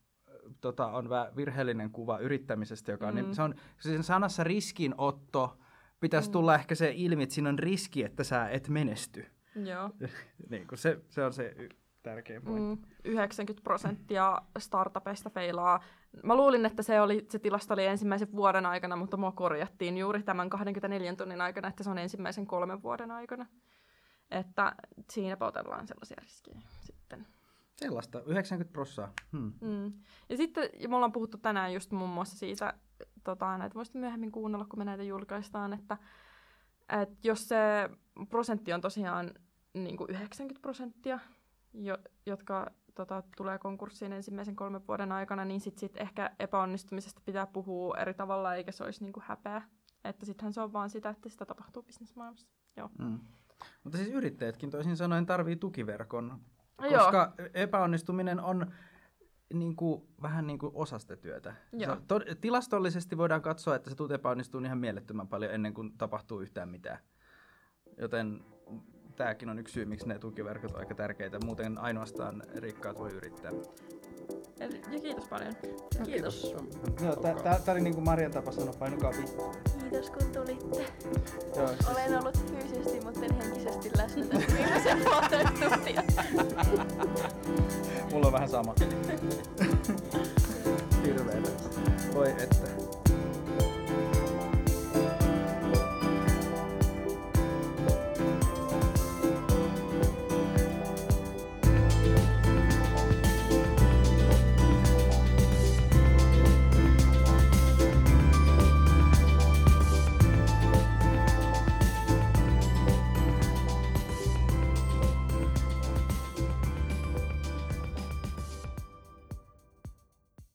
tota, on vähän virheellinen kuva yrittämisestä, joka on, Mm. mm. se on sen sanassa riskinotto, pitäisi tulla ehkä se ilmi, että siinä on riski, että sä et menesty. Joo. (laughs) niin, kun se, se on se y- tärkein pointti. Mm, 90 prosenttia startupeista feilaa. Mä luulin, että se, oli, se tilasto oli ensimmäisen vuoden aikana, mutta mua korjattiin juuri tämän 24 tunnin aikana, että se on ensimmäisen kolmen vuoden aikana. Että siinä otellaan sellaisia riskejä sitten. Sellaista, 90 prossaa. Hmm. Mm. Ja sitten ja me ollaan puhuttu tänään just muun muassa siitä, tota, näitä voisitte myöhemmin kuunnella, kun me näitä julkaistaan, että, että jos se prosentti on tosiaan niin kuin 90 prosenttia, jo, jotka tota, tulee konkurssiin ensimmäisen kolmen vuoden aikana, niin sitten sit ehkä epäonnistumisesta pitää puhua eri tavalla, eikä se olisi niin kuin häpeä. Että sittenhän se on vaan sitä, että sitä tapahtuu bisnesmaailmassa. Joo. Mm. Mutta siis yrittäjätkin toisin sanoen tarvii tukiverkon, No joo. koska epäonnistuminen on niin kuin, vähän niin kuin osa sitä työtä. Joo. Se, to, tilastollisesti voidaan katsoa, että se tuut epäonnistuu ihan mielettömän paljon ennen kuin tapahtuu yhtään mitään. Joten tämäkin on yksi syy, miksi ne tukiverkot on aika tärkeitä. Muuten ainoastaan rikkaat voi yrittää. Eli, ja kiitos paljon. Kiitos. Joo, tää, tää, tää oli niin kuin Marjan tapa sanoa, painukaa. Kiitos kun tulitte. Joo, siis- Olen ollut fyysisesti, mutta en henkisesti läsnä tässä viimeisen tuntia. Mulla on vähän sama. (laughs) Hirveetä. Voi että.